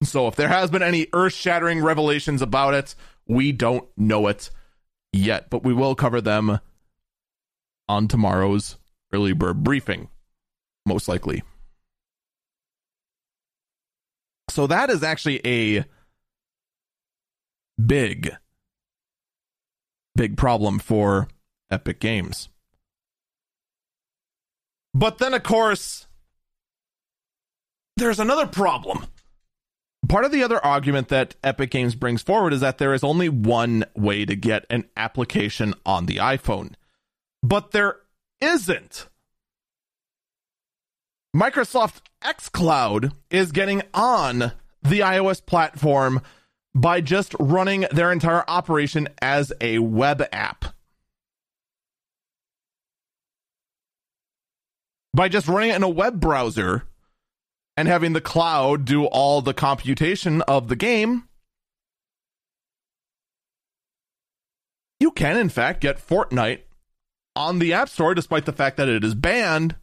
So if there has been any earth-shattering revelations about it, we don't know it yet, but we will cover them on tomorrow's early bird briefing, most likely. So that is actually a big, big problem for Epic Games. But then, of course, there's another problem part of the other argument that Epic Games brings forward is that there is only one way to get an application on the iPhone. But there isn't. Microsoft xCloud is getting on the iOS platform by just running their entire operation as a web app. By just running it in a web browser, and having the cloud do all the computation of the game, you can, in fact, get Fortnite on the App Store despite the fact that it is banned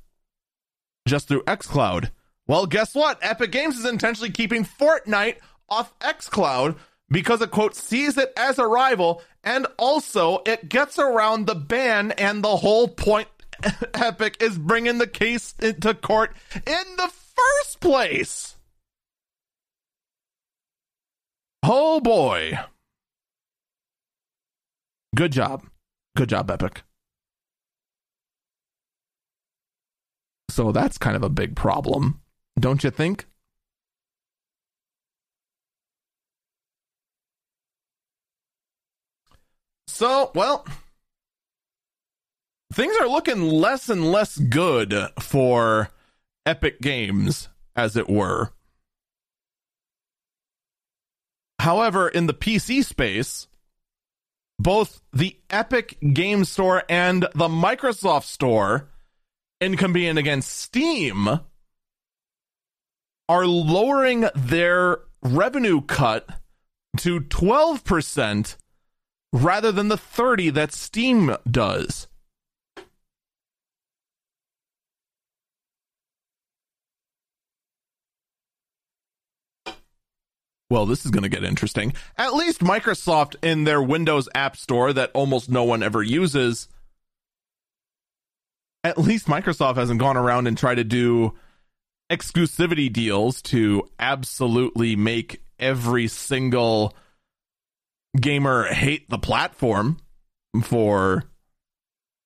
just through xCloud. Well, guess what? Epic Games is intentionally keeping Fortnite off xCloud because it, quote, sees it as a rival and also it gets around the ban and the whole point Epic is bringing the case into court in the first place. Oh boy. Good job. Good job, Epic. So that's kind of a big problem, don't you think? So, well, things are looking less and less good for Epic Games, as it were. However, in the PC space, both the Epic Game Store and the Microsoft Store, in competing against Steam, are lowering their revenue cut to 12% rather than the 30 that Steam does. well, this is going to get interesting. At least Microsoft in their Windows App Store that almost no one ever uses, at least Microsoft hasn't gone around and tried to do exclusivity deals to absolutely make every single gamer hate the platform for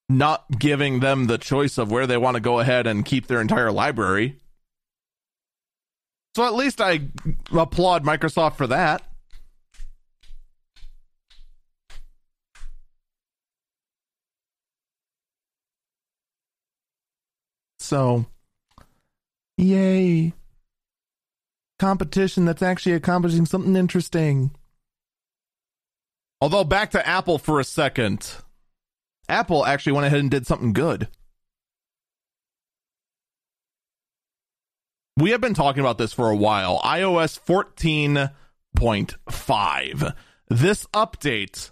not giving them the choice of where they want to go ahead and keep their entire library. So at least I applaud Microsoft for that. So, yay. Competition that's actually accomplishing something interesting. Although, back to Apple for a second. Apple actually went ahead and did something good. We have been talking about this for a while. iOS 14.5. This update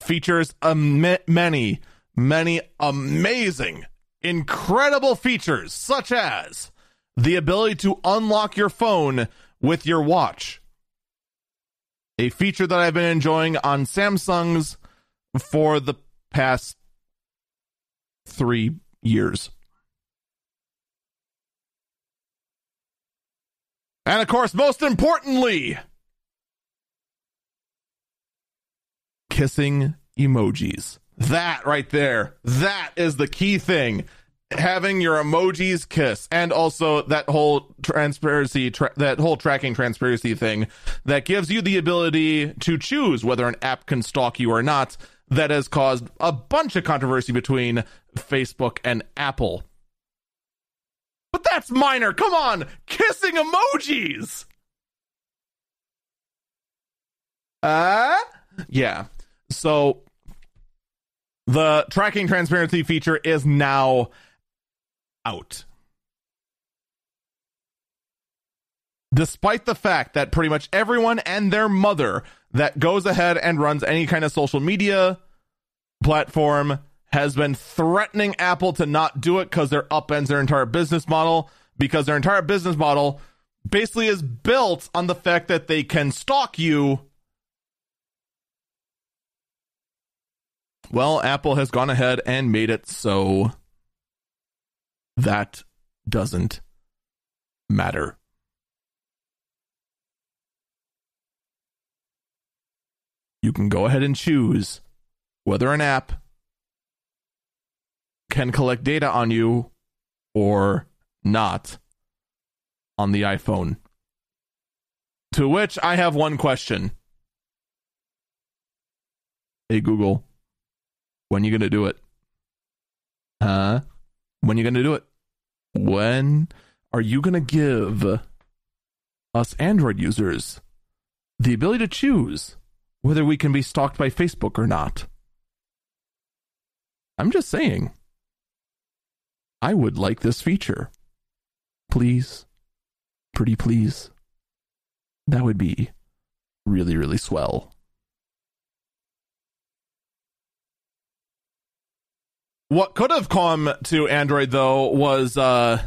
features a many, many amazing, incredible features, such as the ability to unlock your phone with your watch. A feature that I've been enjoying on Samsung's for the past three years. And of course, most importantly, kissing emojis. That right there, that is the key thing. Having your emojis kiss, and also that whole transparency, tra- that whole tracking transparency thing that gives you the ability to choose whether an app can stalk you or not. That has caused a bunch of controversy between Facebook and Apple. But that's minor. Come on, kissing emojis. Uh, yeah. So the tracking transparency feature is now out. Despite the fact that pretty much everyone and their mother that goes ahead and runs any kind of social media platform has been threatening Apple to not do it because their upends their entire business model, because their entire business model basically is built on the fact that they can stalk you Well, Apple has gone ahead and made it so that doesn't matter. You can go ahead and choose whether an app can collect data on you or not on the iPhone. To which I have one question. Hey, Google, when you gonna do it? Huh? When you gonna do it? When are you gonna give us Android users the ability to choose whether we can be stalked by Facebook or not? I'm just saying. I would like this feature. Please. Pretty please. That would be really, really swell. What could have come to Android though was uh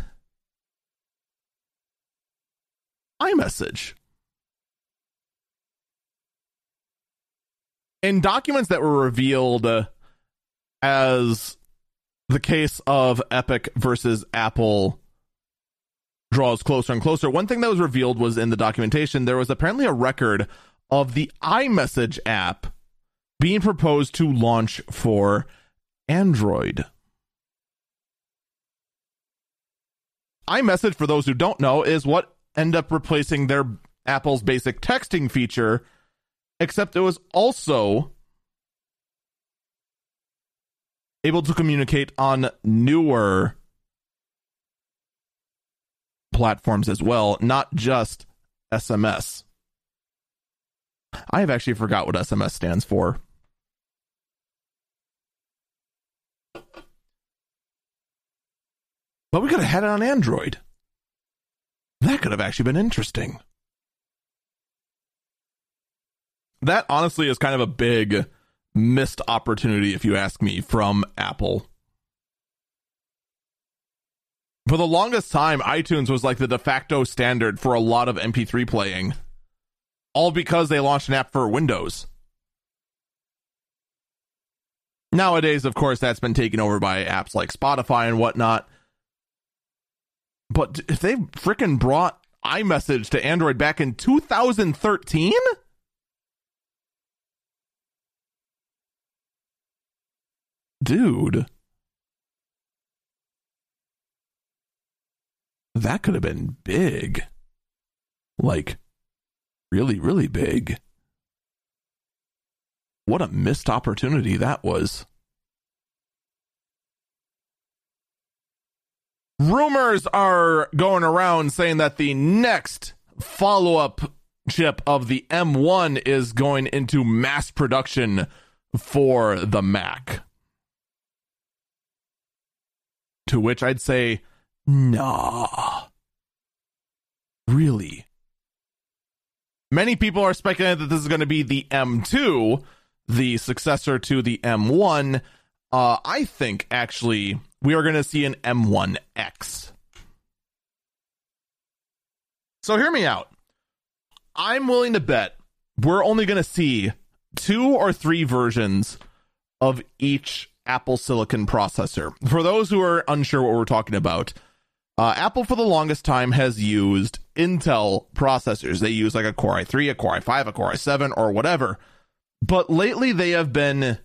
iMessage. In documents that were revealed as the case of Epic versus Apple draws closer and closer, one thing that was revealed was in the documentation there was apparently a record of the iMessage app being proposed to launch for Android. iMessage, for those who don't know, is what ended up replacing their Apple's basic texting feature, except it was also able to communicate on newer platforms as well, not just SMS. I have actually forgot what SMS stands for. But we could have had it on Android. That could have actually been interesting. That honestly is kind of a big missed opportunity, if you ask me, from Apple. For the longest time, iTunes was like the de facto standard for a lot of MP3 playing, all because they launched an app for Windows. Nowadays, of course, that's been taken over by apps like Spotify and whatnot. But if they freaking brought iMessage to Android back in 2013? Dude. That could have been big. Like, really, really big. What a missed opportunity that was. Rumors are going around saying that the next follow up chip of the M1 is going into mass production for the Mac. To which I'd say, nah. Really? Many people are speculating that this is going to be the M2, the successor to the M1. Uh, I think actually we are going to see an M1X. So hear me out. I'm willing to bet we're only going to see two or three versions of each Apple Silicon processor. For those who are unsure what we're talking about, uh, Apple for the longest time has used Intel processors. They use like a Core i3, a Core i5, a Core i7, or whatever. But lately they have been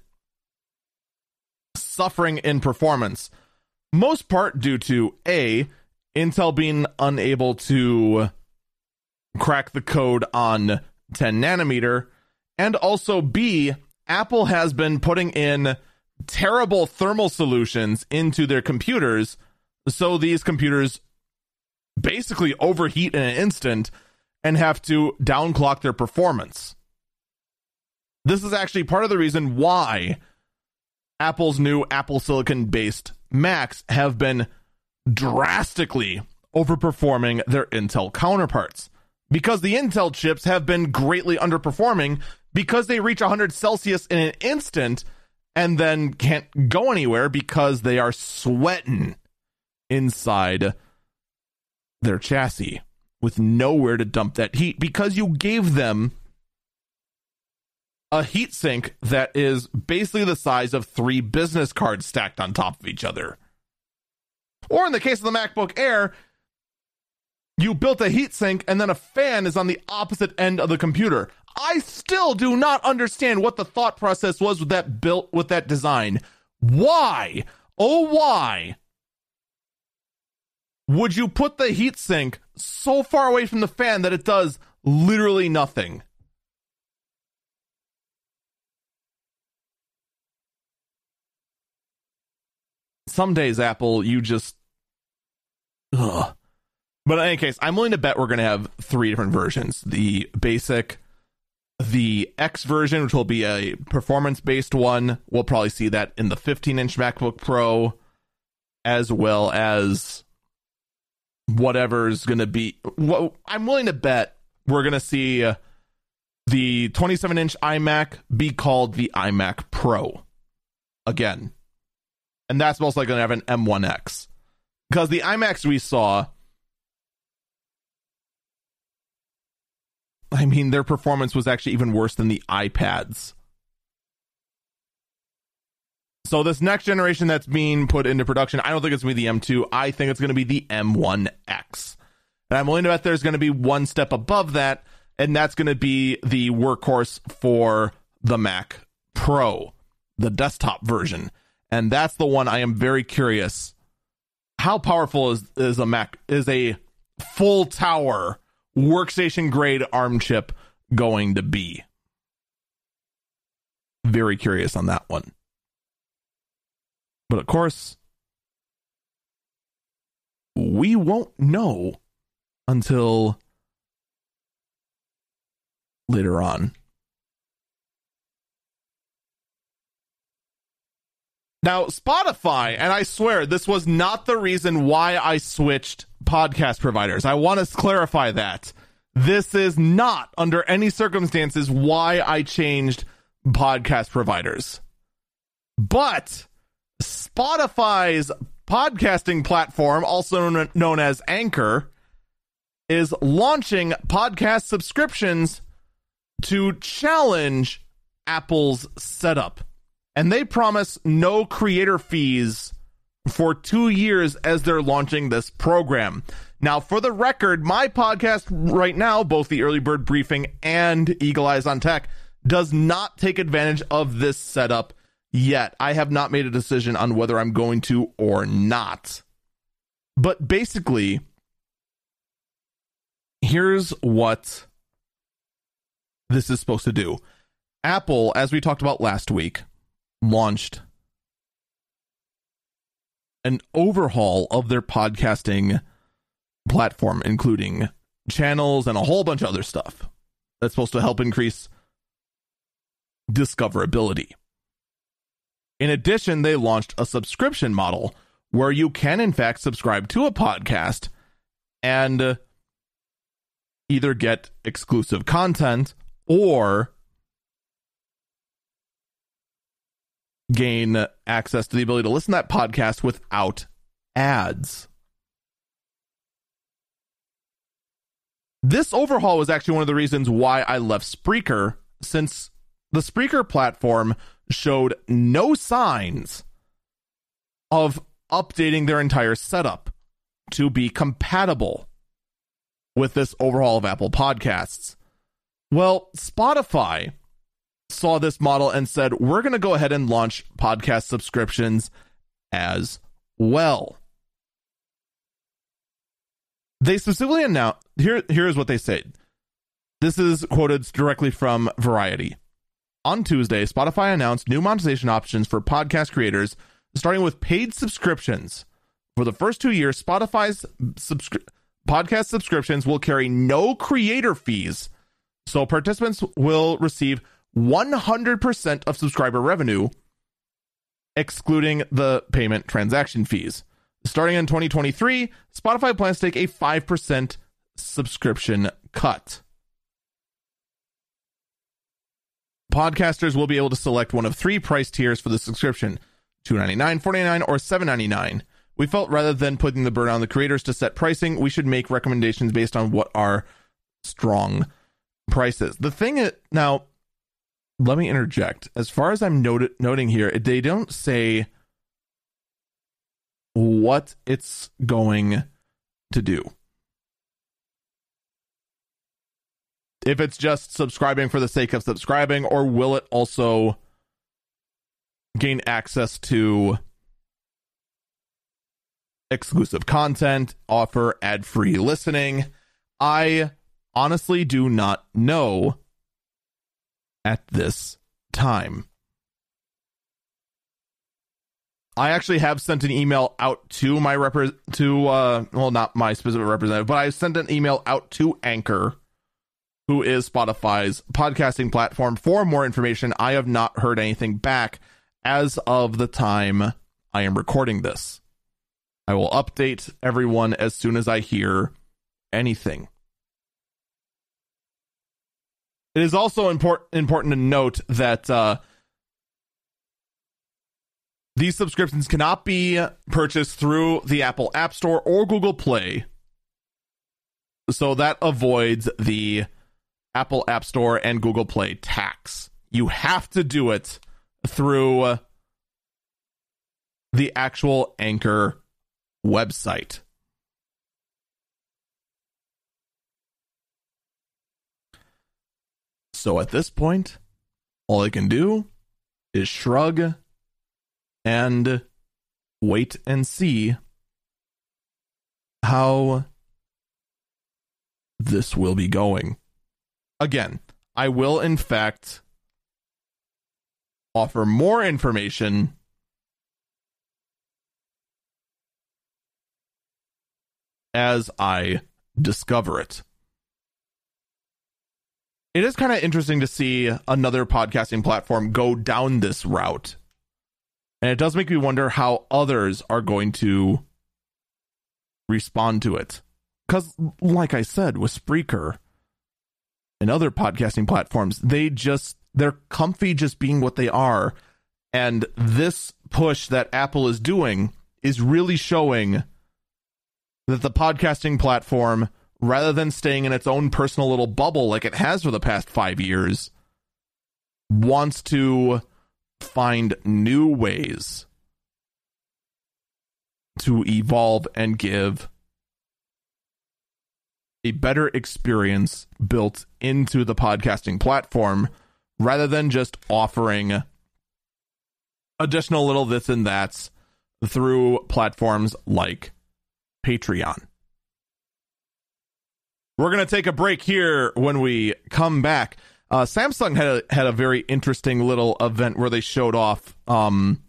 suffering in performance, most part due to A, Intel being unable to crack the code on 10 nanometer, and also B, Apple has been putting in terrible thermal solutions into their computers so these computers basically overheat in an instant and have to downclock their performance. This is actually part of the reason why Apple's new Apple Silicon based Macs have been drastically overperforming their Intel counterparts. Because the Intel chips have been greatly underperforming because they reach 100 Celsius in an instant and then can't go anywhere because they are sweating inside their chassis with nowhere to dump that heat because you gave them a heat sink that is basically the size of three business cards stacked on top of each other. Or in the case of the MacBook Air, you built a heat sink and then a fan is on the opposite end of the computer. I still do not understand what the thought process was with that built with that design. Why? Oh why would you put the heatsink so far away from the fan that it does literally nothing? Some days, Apple, you just. Ugh. But in any case, I'm willing to bet we're going to have three different versions the basic, the X version, which will be a performance based one. We'll probably see that in the 15 inch MacBook Pro, as well as whatever's going to be. I'm willing to bet we're going to see the 27 inch iMac be called the iMac Pro again. And that's most likely going to have an M1X. Because the iMacs we saw, I mean, their performance was actually even worse than the iPads. So this next generation that's being put into production, I don't think it's going to be the M2. I think it's going to be the M1X. And I'm willing to bet there's going to be one step above that, and that's going to be the workhorse for the Mac Pro, the desktop version. And that's the one I am very curious. How powerful is, is a Mac is a full tower workstation grade ARM chip going to be? Very curious on that one. But of course, we won't know until later on. Now, Spotify, and I swear this was not the reason why I switched podcast providers. I want to clarify that. This is not, under any circumstances, why I changed podcast providers. But Spotify's podcasting platform, also known as Anchor, is launching podcast subscriptions to challenge Apple's setup. And they promise no creator fees for two years as they're launching this program. Now, for the record, my podcast right now, both the Early Birb Briefing and Eagle Eyes on Tech, does not take advantage of this setup yet. I have not made a decision on whether I'm going to or not. But basically, here's what this is supposed to do. Apple, as we talked about last week, launched an overhaul of their podcasting platform, including channels and a whole bunch of other stuff that's supposed to help increase discoverability. In addition, they launched a subscription model where you can, in fact, subscribe to a podcast and either get exclusive content or gain access to the ability to listen to that podcast without ads. This overhaul was actually one of the reasons why I left Spreaker, since the Spreaker platform showed no signs of updating their entire setup to be compatible with this overhaul of Apple Podcasts. Well, Spotify saw this model and said, we're going to go ahead and launch podcast subscriptions as well. They specifically announced here here's what they said. This is quoted directly from Variety. On Tuesday, Spotify announced new monetization options for podcast creators, starting with paid subscriptions. For the first two years, Spotify's subscri- podcast subscriptions will carry no creator fees. So participants will receive 100% of subscriber revenue, excluding the payment transaction fees. Starting in 2023, Spotify plans to take a 5% subscription cut. Podcasters will be able to select one of three price tiers for the subscription $2.99, $4.99, or $7.99. We felt rather than putting the burden on the creators to set pricing, we should make recommendations based on what are strong prices. The thing is, now, let me interject. As far as I'm not- noting here, they don't say what it's going to do. If it's just subscribing for the sake of subscribing, or will it also gain access to exclusive content, offer ad free listening? I honestly do not know at this time. I actually have sent an email out to my rep to uh well not my specific representative, but I sent an email out to Anchor, who is Spotify's podcasting platform for more information. I have not heard anything back as of the time I am recording this. I will update everyone as soon as I hear anything. It is also important important to note that uh these subscriptions cannot be purchased through the Apple App Store or Google Play. So that avoids the Apple App Store and Google Play tax. You have to do it through the actual Anchor website. So at this point, all I can do is shrug and wait and see how this will be going. Again, I will, in fact, offer more information as I discover it. It is kind of interesting to see another podcasting platform go down this route and it does make me wonder how others are going to respond to it. Because, like I said, with Spreaker and other podcasting platforms, they just, they're comfy just being what they are. And this push that Apple is doing is really showing that the podcasting platform, rather than staying in its own personal little bubble like it has for the past five years, wants to find new ways to evolve and give a better experience built into the podcasting platform rather than just offering additional little this and that's through platforms like Patreon. We're going to take a break here when we come back. Uh, Samsung had a, had a very interesting little event where they showed off um,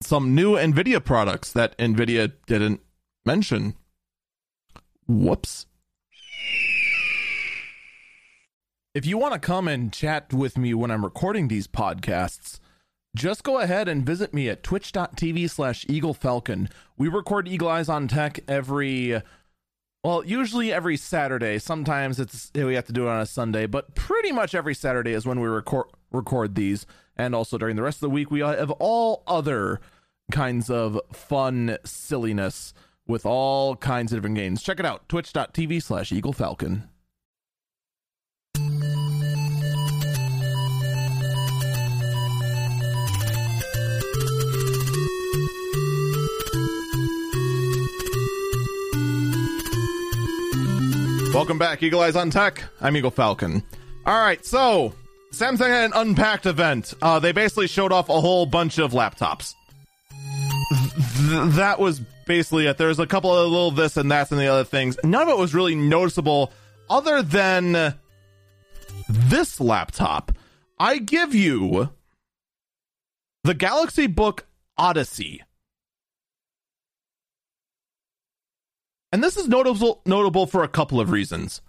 some new NVIDIA products that NVIDIA didn't mention. Whoops. If you want to come and chat with me when I'm recording these podcasts, just go ahead and visit me at twitch.tv slash Eagle Falcon. We record Eagle Eyes on Tech every, well, usually every Saturday. Sometimes it's eh, we have to do it on a Sunday, but pretty much every Saturday is when we record record these. And also during the rest of the week, we have all other kinds of fun silliness with all kinds of different games. Check it out, twitch.tv slash Eagle Falcon. Welcome back, Eagle Eyes on Tech. I'm Eagle Falcon. All right, so Samsung had an unpacked event. Uh, they basically showed off a whole bunch of laptops. Th- that was basically it. There's a couple of little this and that and the other things. None of it was really noticeable other than this laptop. I give you the Galaxy Book Odyssey. And this is notable notable for a couple of reasons.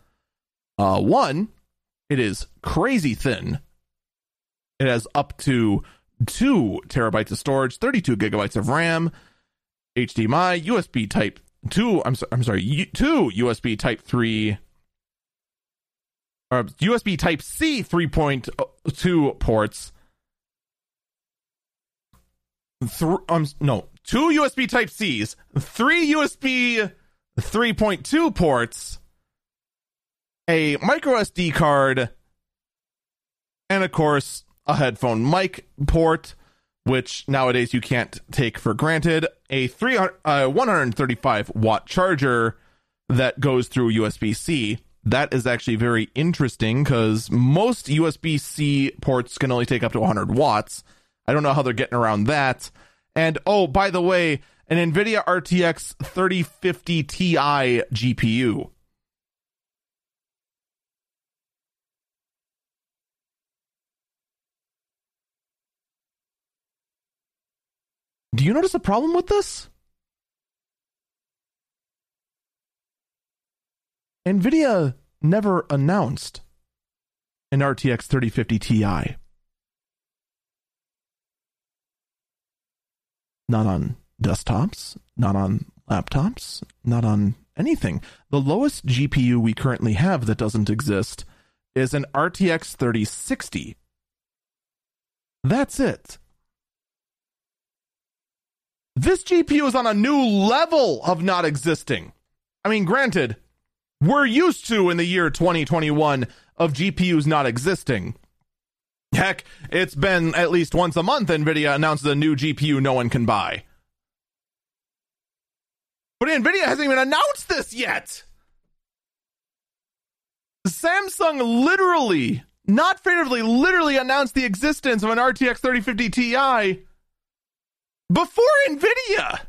Uh, one, it is crazy thin. It has up to two terabytes of storage, 32 gigabytes of RAM, HDMI, USB Type two. I'm I'm sorry, two USB Type three, or USB Type C 3.2 ports. Three, um, no, two USB Type C's, three USB 3.2 ports, a micro SD card, and of course, a headphone mic port, which nowadays you can't take for granted, a 300, uh, 135 watt charger that goes through USB C. That is actually very interesting because most USB C ports can only take up to 100 watts. I don't know how they're getting around that. And oh, by the way, an NVIDIA RTX 3050 Ti GPU. Do you notice a problem with this? NVIDIA never announced an RTX 3050 Ti. Not on desktops, not on laptops, not on anything. The lowest GPU we currently have that doesn't exist is an RTX 3060. That's it. This GPU is on a new level of not existing. I mean, granted, we're used to in the year 2021 of GPUs not existing. Heck, it's been at least once a month NVIDIA announces a new GPU no one can buy. But NVIDIA hasn't even announced this yet. Samsung literally, not figuratively, literally announced the existence of an RTX 3050 Ti before NVIDIA.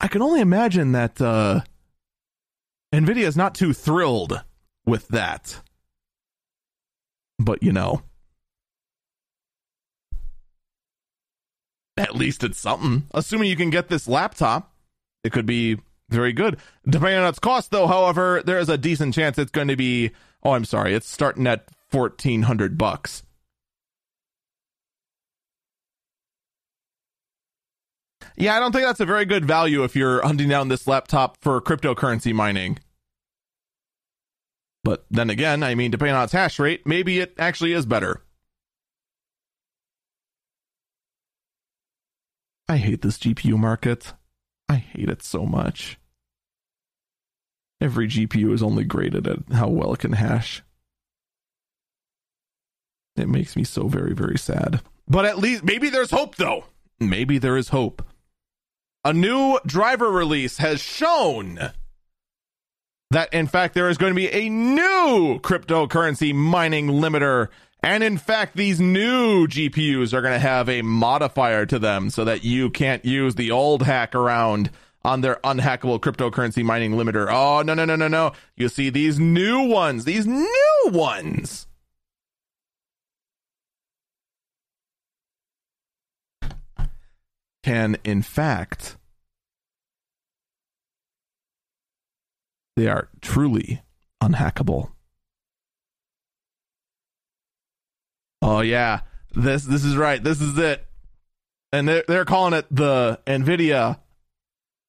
I can only imagine that uh, NVIDIA is not too thrilled with that. But you know. At least it's something. Assuming you can get this laptop, it could be very good. Depending on its cost, though, however, there is a decent chance it's going to be. Oh, I'm sorry. It's starting at fourteen hundred bucks. Yeah, I don't think that's a very good value if you're hunting down this laptop for cryptocurrency mining. But then again, I mean, depending on its hash rate, maybe it actually is better. I hate this GPU market. I hate it so much. Every GPU is only graded at how well it can hash. It makes me so very, very sad. But at least, maybe there's hope, though. Maybe there is hope. A new driver release has shown that, in fact, there is going to be a new cryptocurrency mining limiter and in fact, these new GPUs are going to have a modifier to them so that you can't use the old hack around on their unhackable cryptocurrency mining limiter. Oh, no, no, no, no, no. You see, these new ones, these new ones. Can, in fact, they are truly unhackable. Oh yeah, this this is right. This is it, and they're they're calling it the Nvidia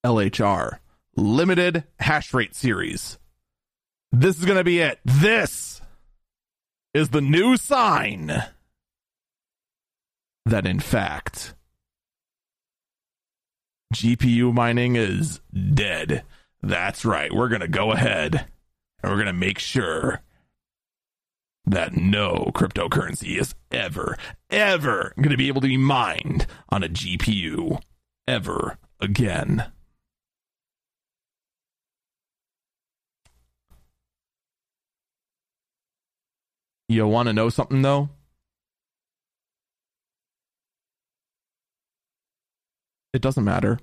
LHR Limited Hash Rate Series. This is gonna be it. This is the new sign that, in fact, GPU mining is dead. That's right. We're gonna go ahead and we're gonna make sure that no cryptocurrency is ever, ever going to be able to be mined on a GPU ever again. You want to know something though? It doesn't matter.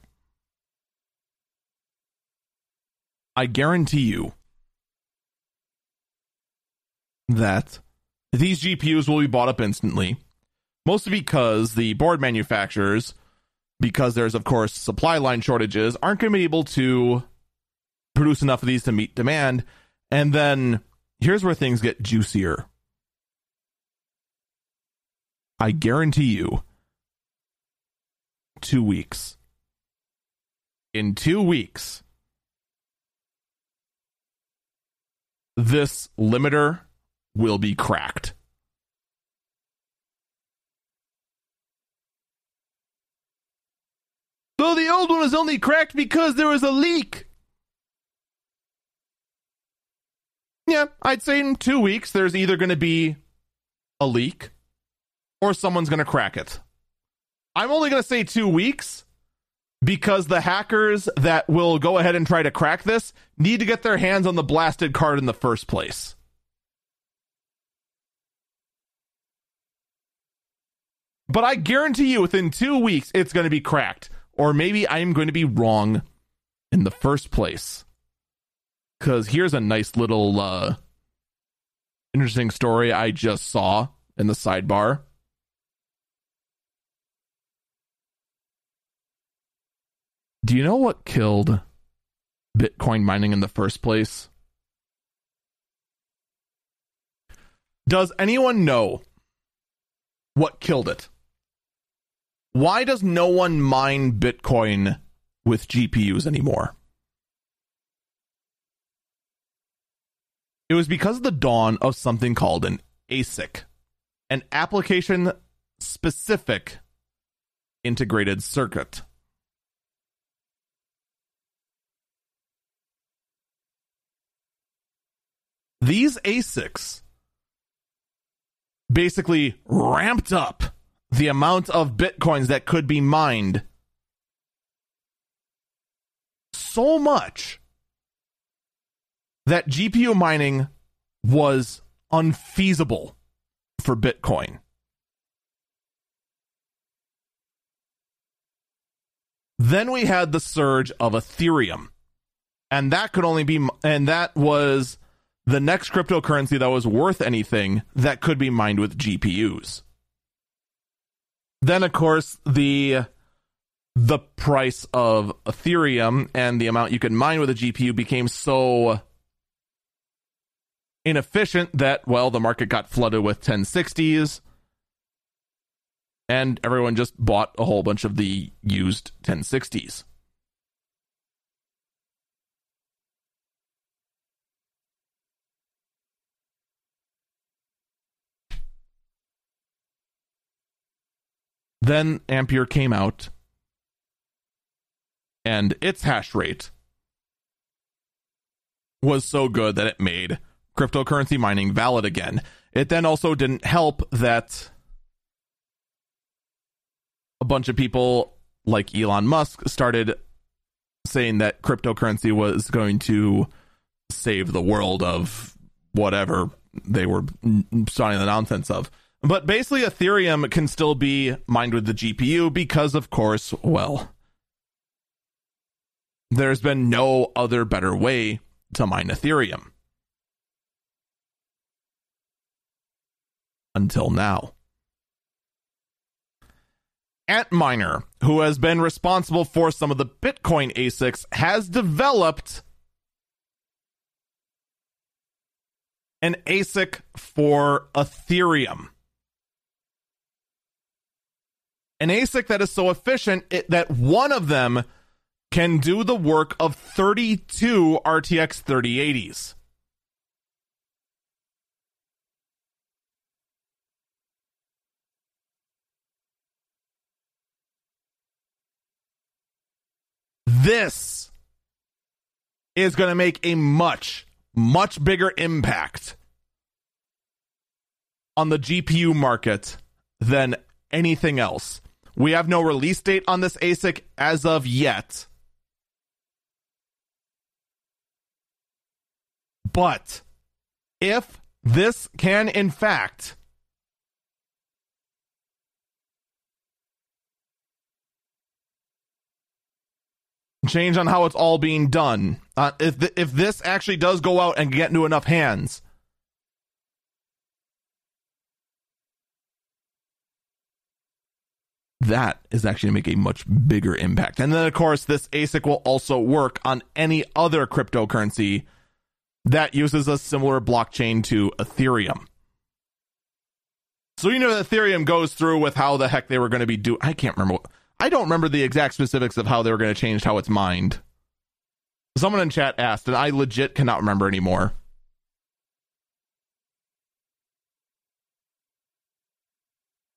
I guarantee you that these GPUs will be bought up instantly, mostly because the board manufacturers, because there's, of course, supply line shortages, aren't going to be able to produce enough of these to meet demand. And then here's where things get juicier. I guarantee you, two weeks. In two weeks, this limiter will be cracked. So the old one was only cracked because there was a leak. Yeah, I'd say in two weeks there's either going to be a leak or someone's going to crack it. I'm only going to say two weeks because the hackers that will go ahead and try to crack this need to get their hands on the blasted card in the first place. But I guarantee you within two weeks it's going to be cracked. Or maybe I'm going to be wrong in the first place. Because here's a nice little uh, interesting story I just saw in the sidebar. Do you know what killed Bitcoin mining in the first place? Does anyone know what killed it? Why does no one mine Bitcoin with GPUs anymore? It was because of the dawn of something called an ASIC, an application specific integrated circuit. These ASICs basically ramped up the amount of bitcoins that could be mined so much that GPU mining was unfeasible for Bitcoin. Then we had the surge of Ethereum. And that could only be, and that was the next cryptocurrency that was worth anything that could be mined with GPUs. Then, of course, the the price of Ethereum and the amount you could mine with a GPU became so inefficient that well, the market got flooded with 1060s, and everyone just bought a whole bunch of the used 1060s. Then Ampere came out and its hash rate was so good that it made cryptocurrency mining valid again. It then also didn't help that a bunch of people like Elon Musk started saying that cryptocurrency was going to save the world of whatever they were starting the nonsense of. But basically, Ethereum can still be mined with the GPU because, of course, well, there's been no other better way to mine Ethereum. Until now. Antminer, who has been responsible for some of the Bitcoin ASICs, has developed an ASIC for Ethereum. An ASIC that is so efficient it, that one of them can do the work of 32 RTX 3080s. This is going to make a much, much bigger impact on the GPU market than anything else. We have no release date on this ASIC as of yet. But if this can, in fact, change on how it's all being done, uh, if th- if this actually does go out and get into enough hands, that is actually going to make a much bigger impact. And then, of course, this ASIC will also work on any other cryptocurrency that uses a similar blockchain to Ethereum. So you know Ethereum goes through with how the heck they were going to be doing. I can't remember. I don't remember the exact specifics of how they were going to change how it's mined. Someone in chat asked, and I legit cannot remember anymore.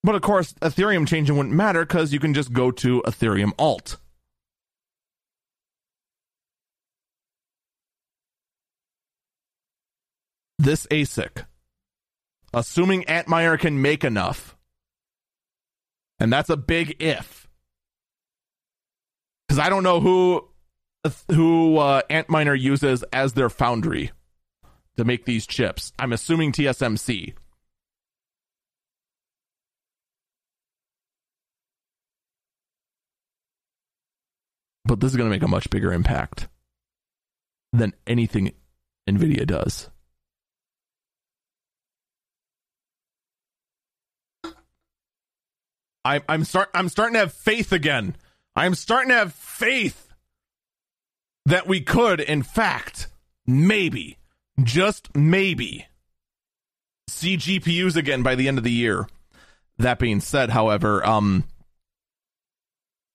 But of course, Ethereum changing wouldn't matter because you can just go to Ethereum alt. This ASIC, assuming Antminer can make enough, and that's a big if, because I don't know who who uh, Antminer uses as their foundry to make these chips. I'm assuming TSMC. But this is going to make a much bigger impact than anything Nvidia does. I, I'm start I'm starting to have faith again. I'm starting to have faith that we could, in fact, maybe, just maybe, see GPUs again by the end of the year. That being said, however, um,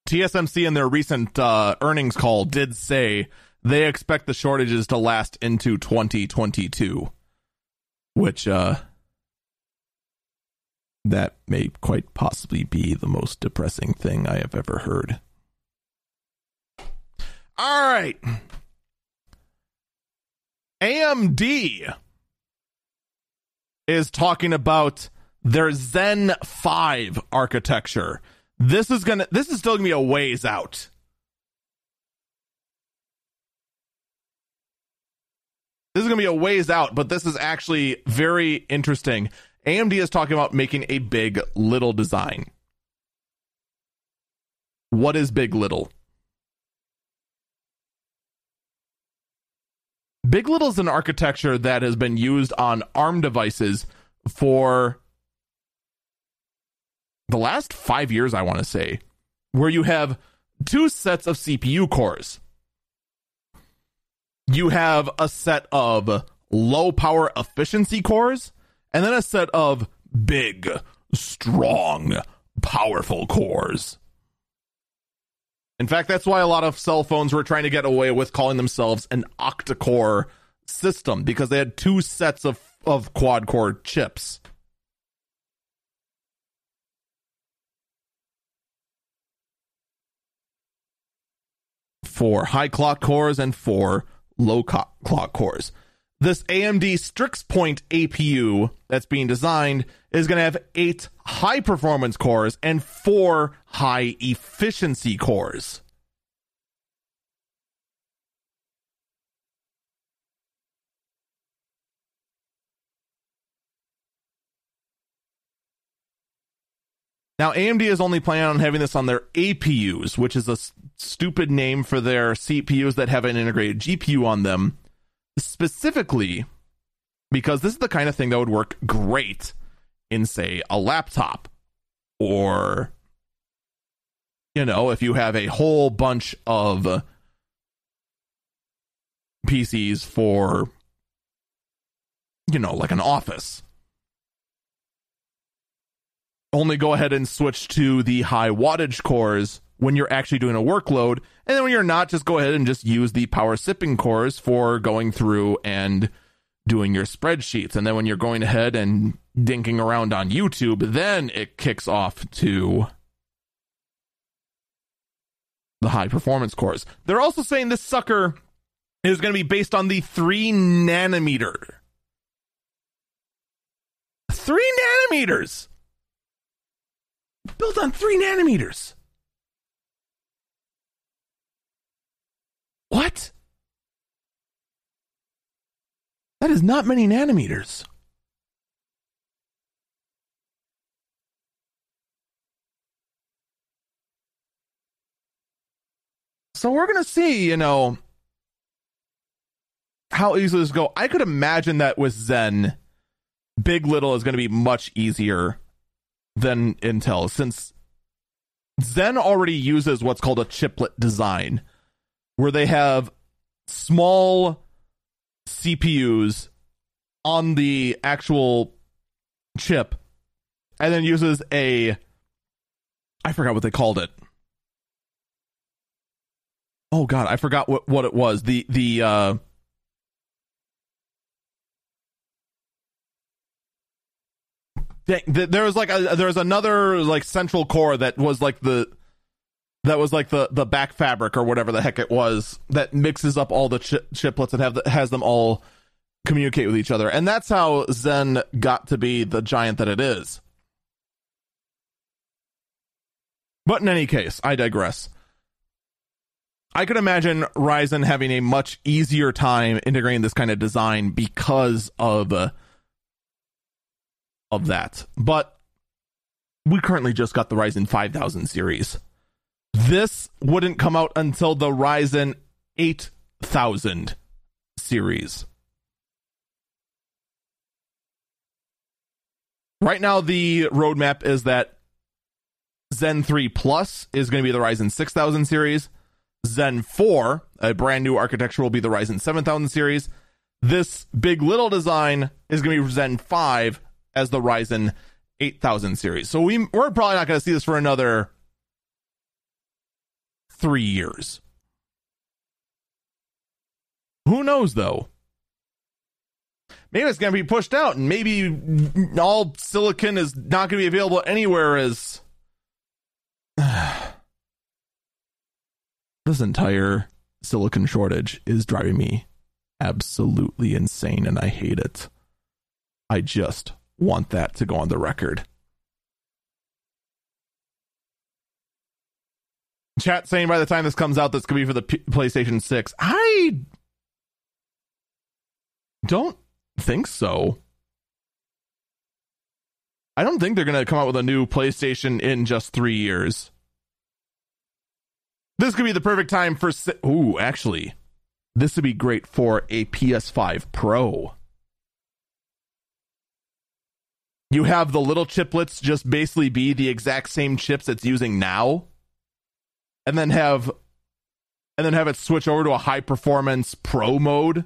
TSMC in their recent uh, earnings call did say they expect the shortages to last into 2022, which uh, that may quite possibly be the most depressing thing I have ever heard. All right. AMD is talking about their Zen 5 architecture this is gonna. This is still gonna be a ways out. This is gonna be a ways out, but this is actually very interesting. AMD is talking about making a big little design. What is big little? Big Little is an architecture that has been used on ARM devices for the last five years, I want to say, where you have two sets of CPU cores. You have a set of low power efficiency cores, and then a set of big, strong, powerful cores. In fact, that's why a lot of cell phones were trying to get away with calling themselves an octa core system because they had two sets of, of quad core chips. For high clock cores and four low clock cores. This AMD Strix Point APU that's being designed is going to have eight high performance cores and four high efficiency cores. Now, AMD is only planning on having this on their APUs, which is a s- stupid name for their CPUs that have an integrated GPU on them, specifically because this is the kind of thing that would work great in, say, a laptop or, you know, if you have a whole bunch of PCs for, you know, like an office only go ahead and switch to the high wattage cores when you're actually doing a workload. And then when you're not, just go ahead and just use the power sipping cores for going through and doing your spreadsheets. And then when you're going ahead and dinking around on YouTube, then it kicks off to the high performance cores. They're also saying this sucker is going to be based on the 3 nanometer. 3 nanometers! Built on 3 nanometers. What? That is not many nanometers. So we're going to see, you know, how easy this go. I could imagine that with Zen, Big Little is going to be much easier than Intel since Zen already uses what's called a chiplet design, where they have small CPUs on the actual chip and then uses a I forgot what they called it. Oh god, I forgot what, what it was. The the uh there was like a there was another like central core that was like the that was like the the back fabric or whatever the heck it was that mixes up all the chi- chiplets and have the, has them all communicate with each other. And that's how zen got to be the giant that it is. But in any case i digress. I could imagine ryzen having a much easier time integrating this kind of design because of uh, of that. But we currently just got the Ryzen 5000 series. This wouldn't come out until the Ryzen 8000 series. Right now, the roadmap is that Zen 3 Plus is going to be the Ryzen 6000 series. Zen 4, a brand new architecture, will be the Ryzen 7000 series. This big little design is going to be Zen 5, as the Ryzen 8000 series. So we we're probably not going to see this for another 3 years. Who knows though? Maybe it's going to be pushed out and maybe all silicon is not going to be available anywhere as this entire silicon shortage is driving me absolutely insane and I hate it. I just want that to go on the record. Chat saying by the time this comes out, this could be for the P- PlayStation 6. I don't think so. I don't think they're going to come out with a new PlayStation in just three years. This could be the perfect time for. Ooh, actually, this would be great for a PS5 Pro. You have the little chiplets just basically be the exact same chips it's using now and then have and then have it switch over to a high performance pro mode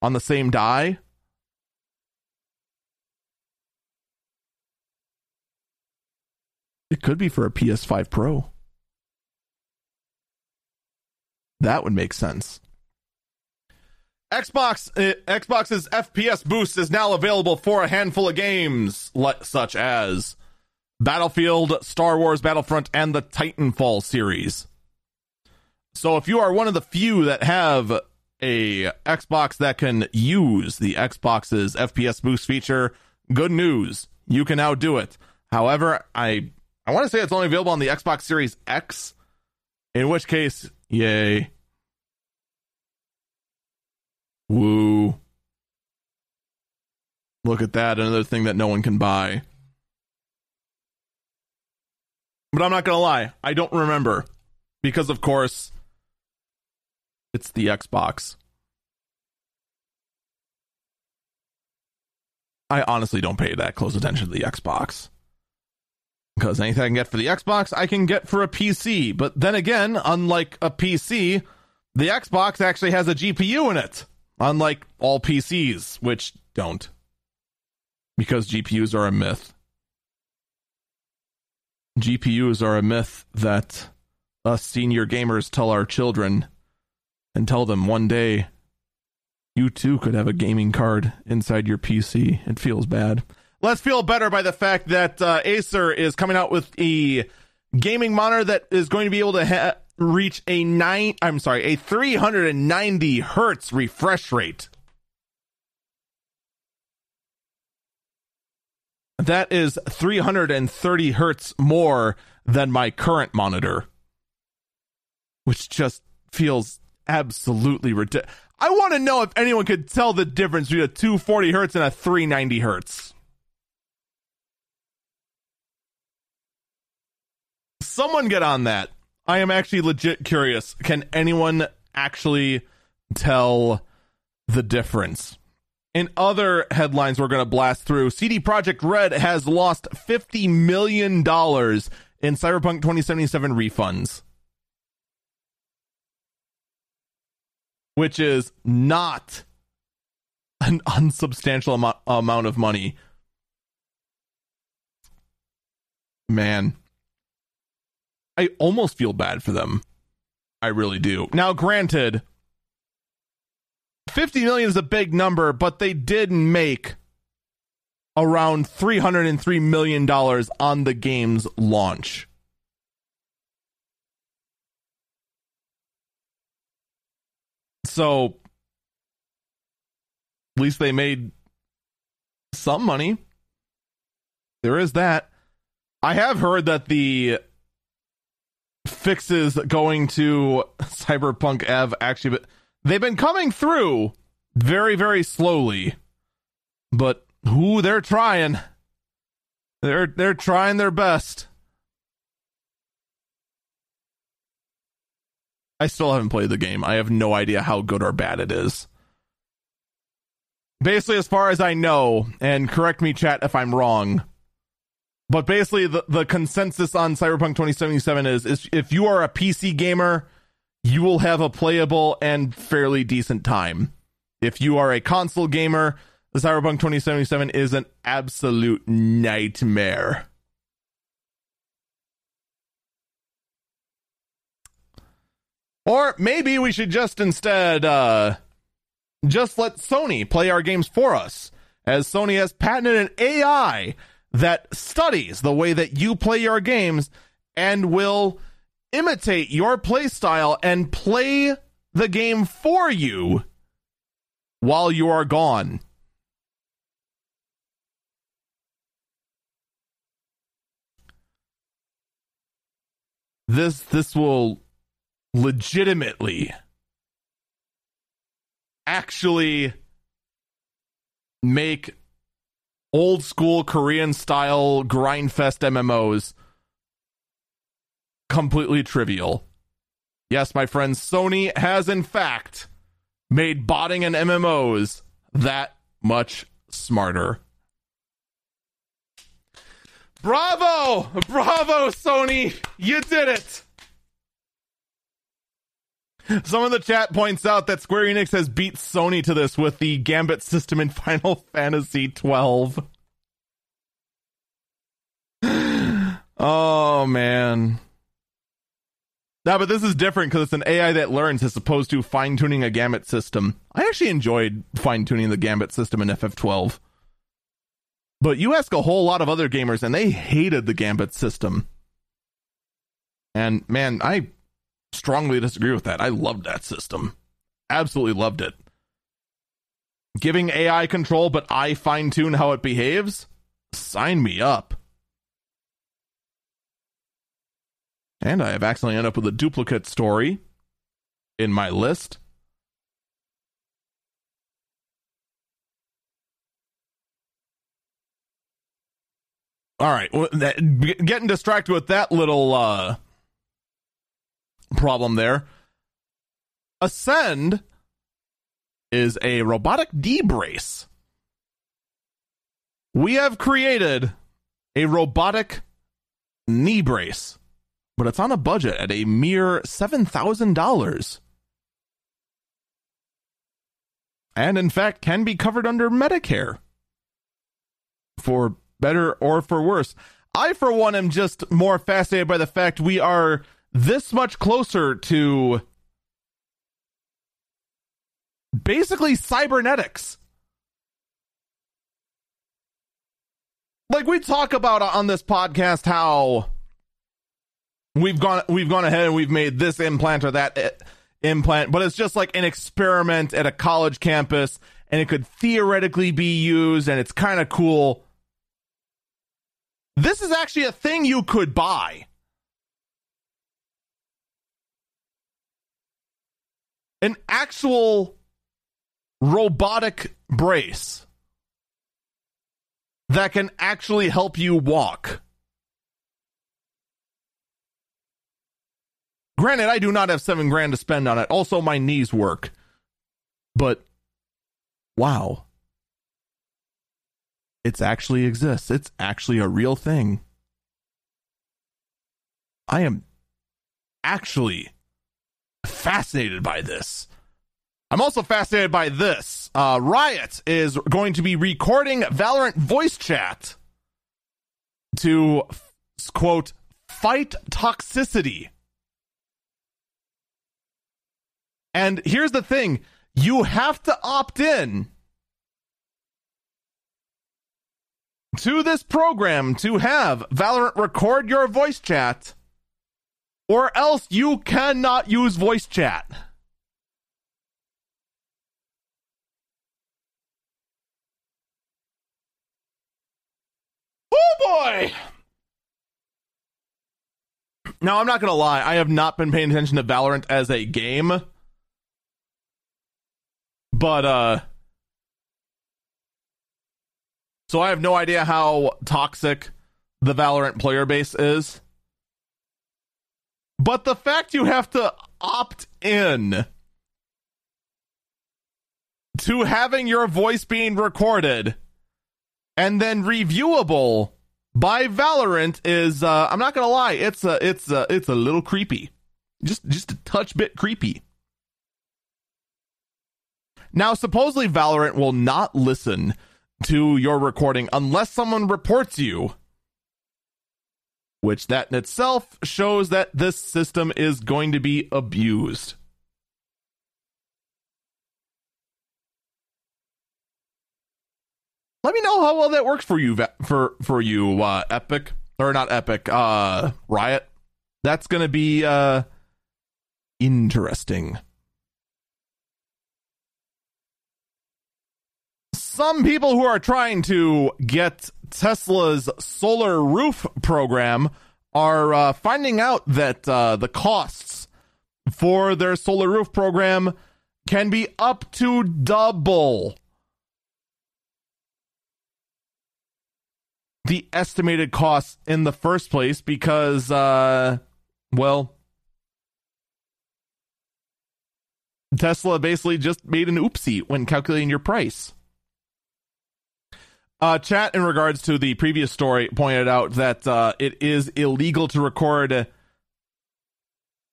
on the same die. It could be for a PS5 Pro. That would make sense Xbox uh, Xbox's FPS boost is now available for a handful of games, le- such as Battlefield, Star Wars Battlefront, and the Titanfall series. So if you are one of the few that have a Xbox that can use the Xbox's FPS boost feature, good news. You can now do it. However, I I want to say it's only available on the Xbox Series X, in which case, yay. Woo. Look at that. Another thing that no one can buy. But I'm not going to lie. I don't remember. Because, of course, it's the Xbox. I honestly don't pay that close attention to the Xbox. Because anything I can get for the Xbox, I can get for a PC. But then again, unlike a PC, the Xbox actually has a GPU in it. Unlike all PCs, which don't. Because GPUs are a myth. GPUs are a myth that us senior gamers tell our children and tell them one day you too could have a gaming card inside your PC. It feels bad. Let's feel better by the fact that uh, Acer is coming out with a gaming monitor that is going to be able to ha- reach a nine. I'm sorry, a 390 hertz refresh rate. That is 330 hertz more than my current monitor, which just feels absolutely ridiculous. I want to know if anyone could tell the difference between a 240 hertz and a 390 hertz. Someone get on that. I am actually legit curious. Can anyone actually tell the difference? In other headlines we're going to blast through, CD Projekt Red has lost $50 million in Cyberpunk 2077 refunds. which is not an unsubstantial amount, amount of money. Man, I almost feel bad for them. I really do. Now, granted, 50 million is a big number, but they did make around $303 million on the game's launch. So at least they made some money. There is that. I have heard that the fixes going to Cyberpunk Ev actually but they've been coming through very very slowly. But who they're trying. They're they're trying their best. I still haven't played the game. I have no idea how good or bad it is. Basically, as far as I know, and correct me, chat, if I'm wrong, but basically, the, the consensus on Cyberpunk 2077 is, is if you are a PC gamer, you will have a playable and fairly decent time. If you are a console gamer, the Cyberpunk 2077 is an absolute nightmare. Or maybe we should just instead uh, just let Sony play our games for us, as Sony has patented an AI that studies the way that you play your games and will imitate your playstyle and play the game for you while you are gone. This this will legitimately actually make old school Korean style grindfest MMOs completely trivial. Yes, my friends, Sony has in fact made botting and MMOs that much smarter. Bravo! Bravo, Sony! You did it! Some of the chat points out that Square Enix has beat Sony to this with the Gambit system in Final Fantasy 12. oh man. No, but this is different because it's an AI that learns as opposed to fine tuning a Gambit system. I actually enjoyed fine tuning the Gambit system in FF12. But you ask a whole lot of other gamers and they hated the Gambit system. And man, I strongly disagree with that. I loved that system. Absolutely loved it. Giving AI control, but I fine tune how it behaves? Sign me up. And I have accidentally ended up with a duplicate story in my list. All right, getting distracted with that little uh, problem there. Ascend is a robotic D brace. We have created a robotic knee brace, but it's on a budget at a mere $7,000. And in fact, can be covered under Medicare for better or for worse. I, for one, am just more fascinated by the fact we are this much closer to basically cybernetics. Like we talk about on this podcast how we've gone we've gone ahead and we've made this implant or that eh, implant, but it's just like an experiment at a college campus and it could theoretically be used and it's kind of cool. This is actually a thing you could buy. An actual robotic brace that can actually help you walk. Granted, I do not have seven grand to spend on it. Also, my knees work. But wow. It actually exists. It's actually a real thing. I am actually fascinated by this. I'm also fascinated by this. Uh, Riot is going to be recording Valorant voice chat to quote fight toxicity And here's the thing you have to opt in to this program to have Valorant record your voice chat, or else you cannot use voice chat. Oh boy! Now, I'm not going to lie, I have not been paying attention to Valorant as a game but uh so I have no idea how toxic the Valorant player base is. But the fact you have to opt in to having your voice being recorded and then reviewable by Valorant is uh I'm not to lie, it's a it's a it's a little creepy. Just just a touch bit creepy. Now, supposedly Valorant will not listen to your recording unless someone reports you. Which that in itself shows that this system is going to be abused. Let me know how well that works for you for for you uh Epic or not Epic uh Riot. That's going to be uh interesting. some people who are trying to get Tesla's solar roof program are uh, finding out that uh, the costs for their solar roof program can be up to double the estimated costs in the first place because, uh, well, Tesla basically just made an oopsie when calculating your price. Uh, chat in regards to the previous story pointed out that uh, it is illegal to record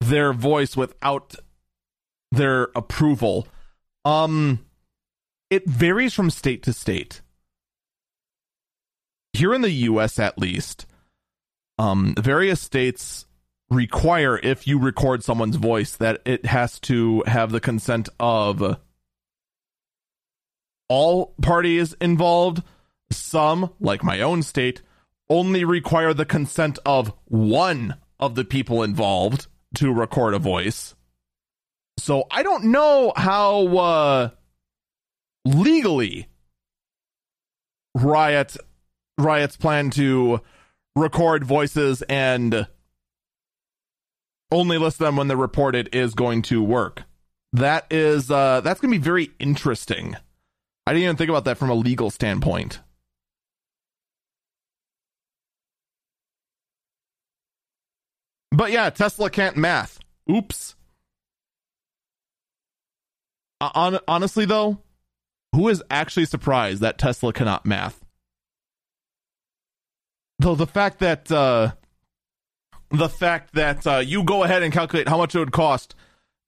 their voice without their approval. Um, it varies from state to state. Here in the U.S., at least, um, various states require if you record someone's voice that it has to have the consent of all parties involved some, like my own state, only require the consent of one of the people involved to record a voice. So I don't know how uh, legally Riot Riot's plan to record voices and only list them when they're reported is going to work. That is uh, that's going to be very interesting. I didn't even think about that from a legal standpoint. But yeah, Tesla can't math. Oops. Uh, on, honestly, though, who is actually surprised that Tesla cannot math? Though the fact that uh, the fact that uh, you go ahead and calculate how much it would cost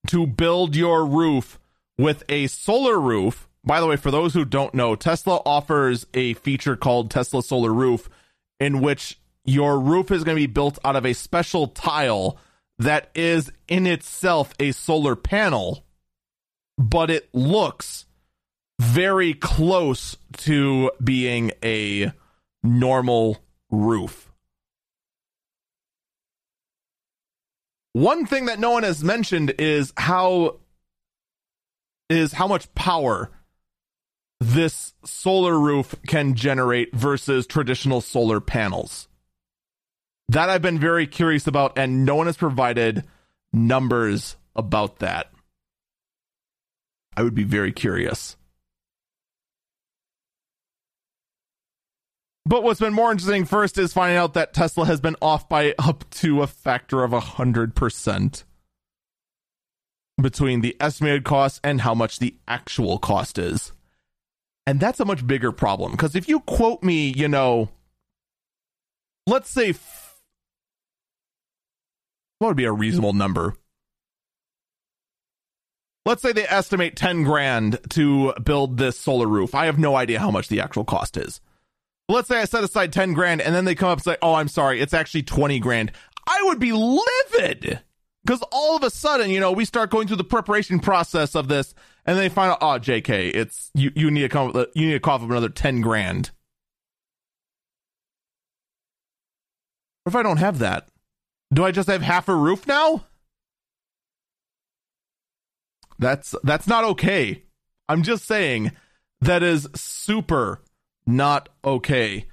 to build your roof with a solar roof. By the way, for those who don't know, Tesla offers a feature called Tesla Solar Roof, in which your roof is going to be built out of a special tile that is in itself a solar panel, but it looks very close to being a normal roof. One thing that no one has mentioned is how is how much power this solar roof can generate versus traditional solar panels. That I've been very curious about, and no one has provided numbers about that. I would be very curious. But what's been more interesting first is finding out that Tesla has been off by up to a factor of 100% between the estimated cost and how much the actual cost is. And that's a much bigger problem because if you quote me, you know, let's say what would be a reasonable number? Let's say they estimate 10 grand to build this solar roof. I have no idea how much the actual cost is. Let's say I set aside 10 grand and then they come up and say, oh, I'm sorry, it's actually 20 grand. I would be livid because all of a sudden, you know, we start going through the preparation process of this and they find out, oh, JK, it's you, you need to come with, you need to cough up another 10 grand. What if I don't have that? Do I just have half a roof now? That's that's not okay. I'm just saying that is super not okay.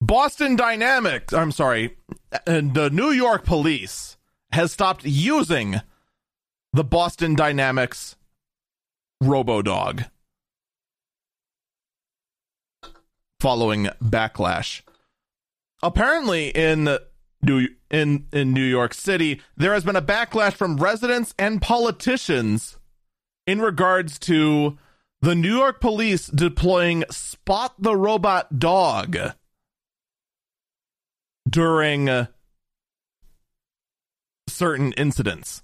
Boston Dynamics, I'm sorry, and the New York police has stopped using the Boston Dynamics RoboDog following backlash apparently in New in in New York City, there has been a backlash from residents and politicians in regards to the New York police deploying Spot the Robot Dog during uh, certain incidents.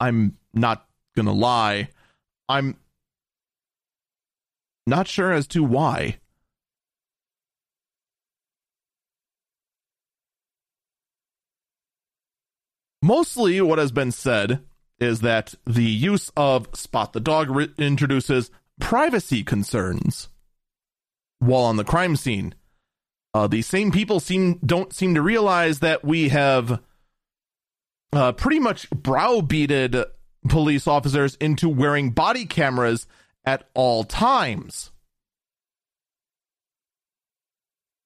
I'm not going to lie. I'm not sure as to why. Mostly, what has been said is that the use of Spot the Dog re- introduces privacy concerns while on the crime scene. Uh, the same people seem don't seem to realize that we have uh, pretty much browbeated police officers into wearing body cameras at all times.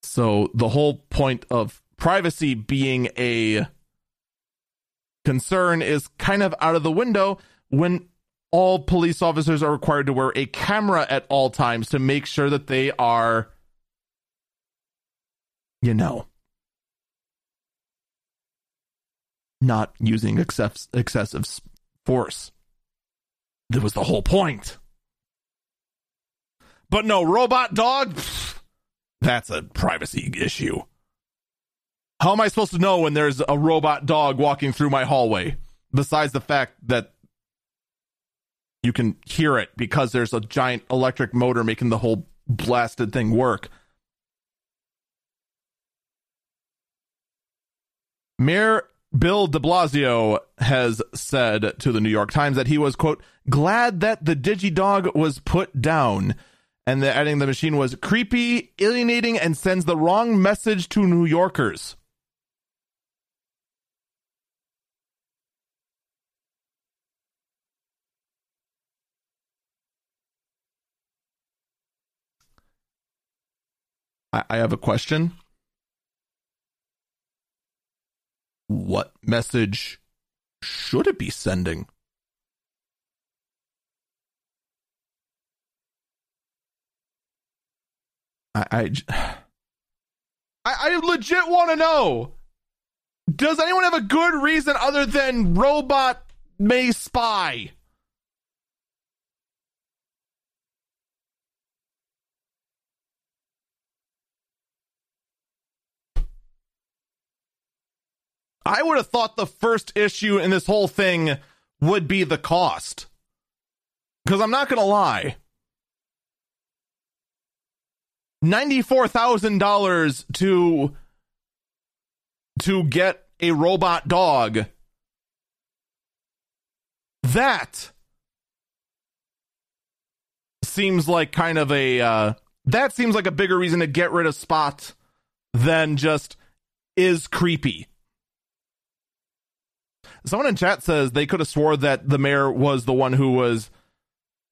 So the whole point of privacy being a concern is kind of out of the window when all police officers are required to wear a camera at all times to make sure that they are, you know, not using excess, excessive force. That was the whole point. But no, robot dog, that's a privacy issue. How am I supposed to know when there's a robot dog walking through my hallway? Besides the fact that you can hear it because there's a giant electric motor making the whole blasted thing work. Mayor Bill de Blasio has said to the New York Times that he was, quote, glad that the Digidog was put down and the adding the machine was creepy, alienating, and sends the wrong message to New Yorkers. I, I have a question. What message should it be sending? I, I, I legit want to know. Does anyone have a good reason other than robot may spy? I would have thought the first issue in this whole thing would be the cost. Because I'm not going to lie. $94,000 to to get a robot dog. That seems like kind of a uh, that seems like a bigger reason to get rid of Spot than just is creepy. Someone in chat says they could have swore that the mayor was the one who was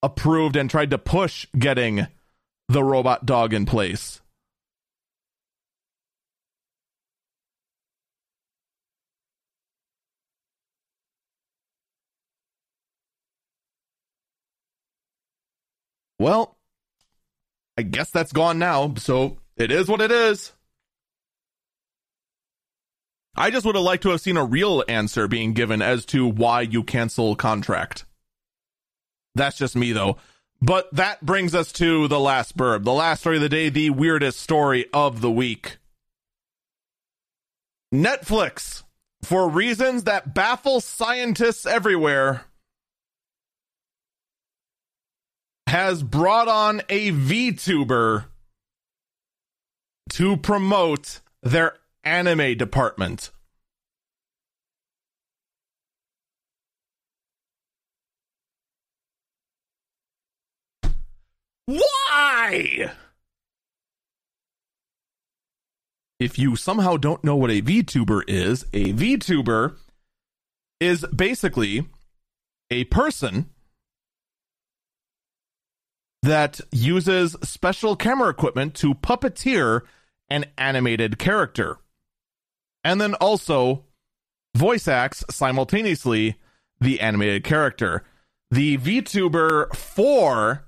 approved and tried to push getting the robot dog in place. Well, I guess that's gone now, so it is what it is. I just would have liked to have seen a real answer being given as to why you cancel contract. That's just me though. But that brings us to the last birb, the last story of the day, the weirdest story of the week. Netflix, for reasons that baffle scientists everywhere, has brought on a VTuber to promote their anime department. Why? If you somehow don't know what a VTuber is, a VTuber is basically a person that uses special camera equipment to puppeteer an animated character. And then also voice acts simultaneously the animated character. The VTuber for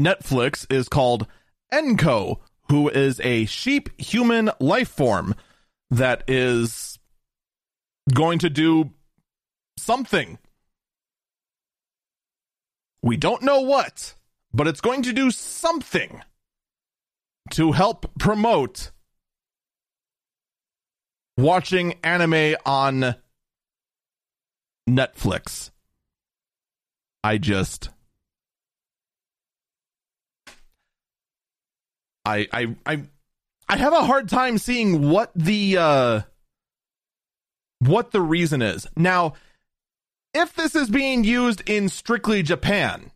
Netflix is called Enko, who is a sheep human life form that is going to do something we don't know what, but it's going to do something to help promote watching anime on Netflix. I just I I I I have a hard time seeing what the uh what the reason is. Now, if this is being used in strictly Japan,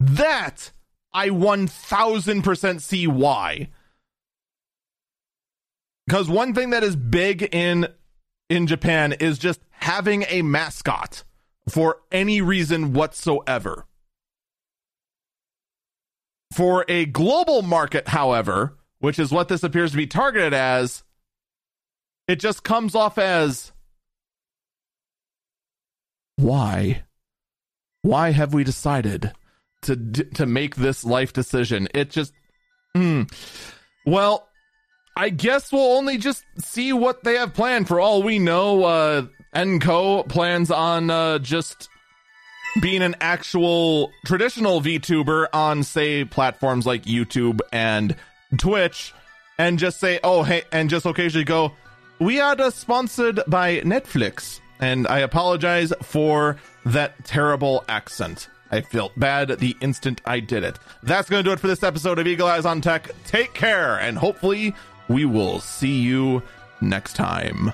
that I 1000% see why. Because one thing that is big in in Japan is just having a mascot for any reason whatsoever. For a global market, however, which is what this appears to be targeted as, it just comes off as why? Why have we decided to to make this life decision? It just, mm. well, I guess we'll only just see what they have planned. For all we know, uh, Enco plans on uh, just being an actual traditional VTuber on, say, platforms like YouTube and Twitch, and just say, oh, hey, and just occasionally go, we are just sponsored by Netflix and I apologize for that terrible accent. I felt bad the instant I did it. That's going to do it for this episode of Eagle Eyes on Tech. Take care, and hopefully, we will see you next time.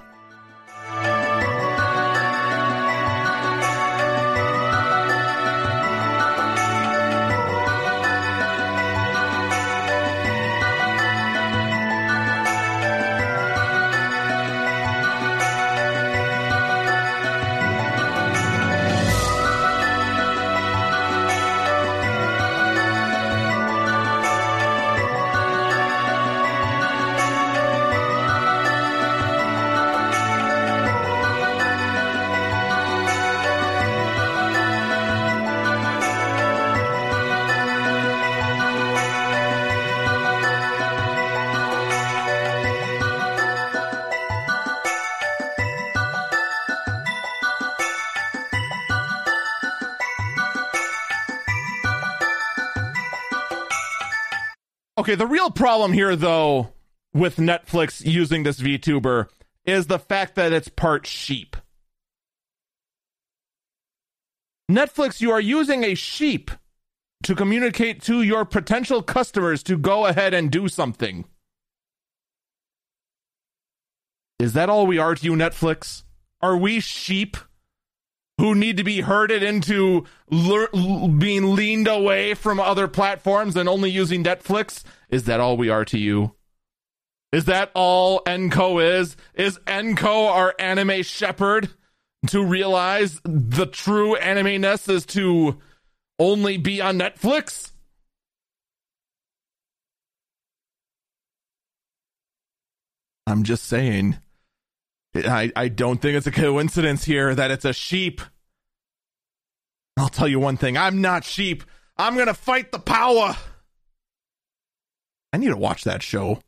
Okay, the real problem here, though, with Netflix using this VTuber is the fact that it's part sheep. Netflix, you are using a sheep to communicate to your potential customers to go ahead and do something. Is that all we are to you, Netflix? Are we sheep who need to be herded into le- being leaned away from other platforms and only using Netflix? Is that all we are to you? Is that all Enco is? Is Enco our anime shepherd to realize the true anime ness is to only be on Netflix? I'm just saying. I, I don't think it's a coincidence here that it's a sheep. I'll tell you one thing I'm not sheep. I'm going to fight the power. I need to watch that show.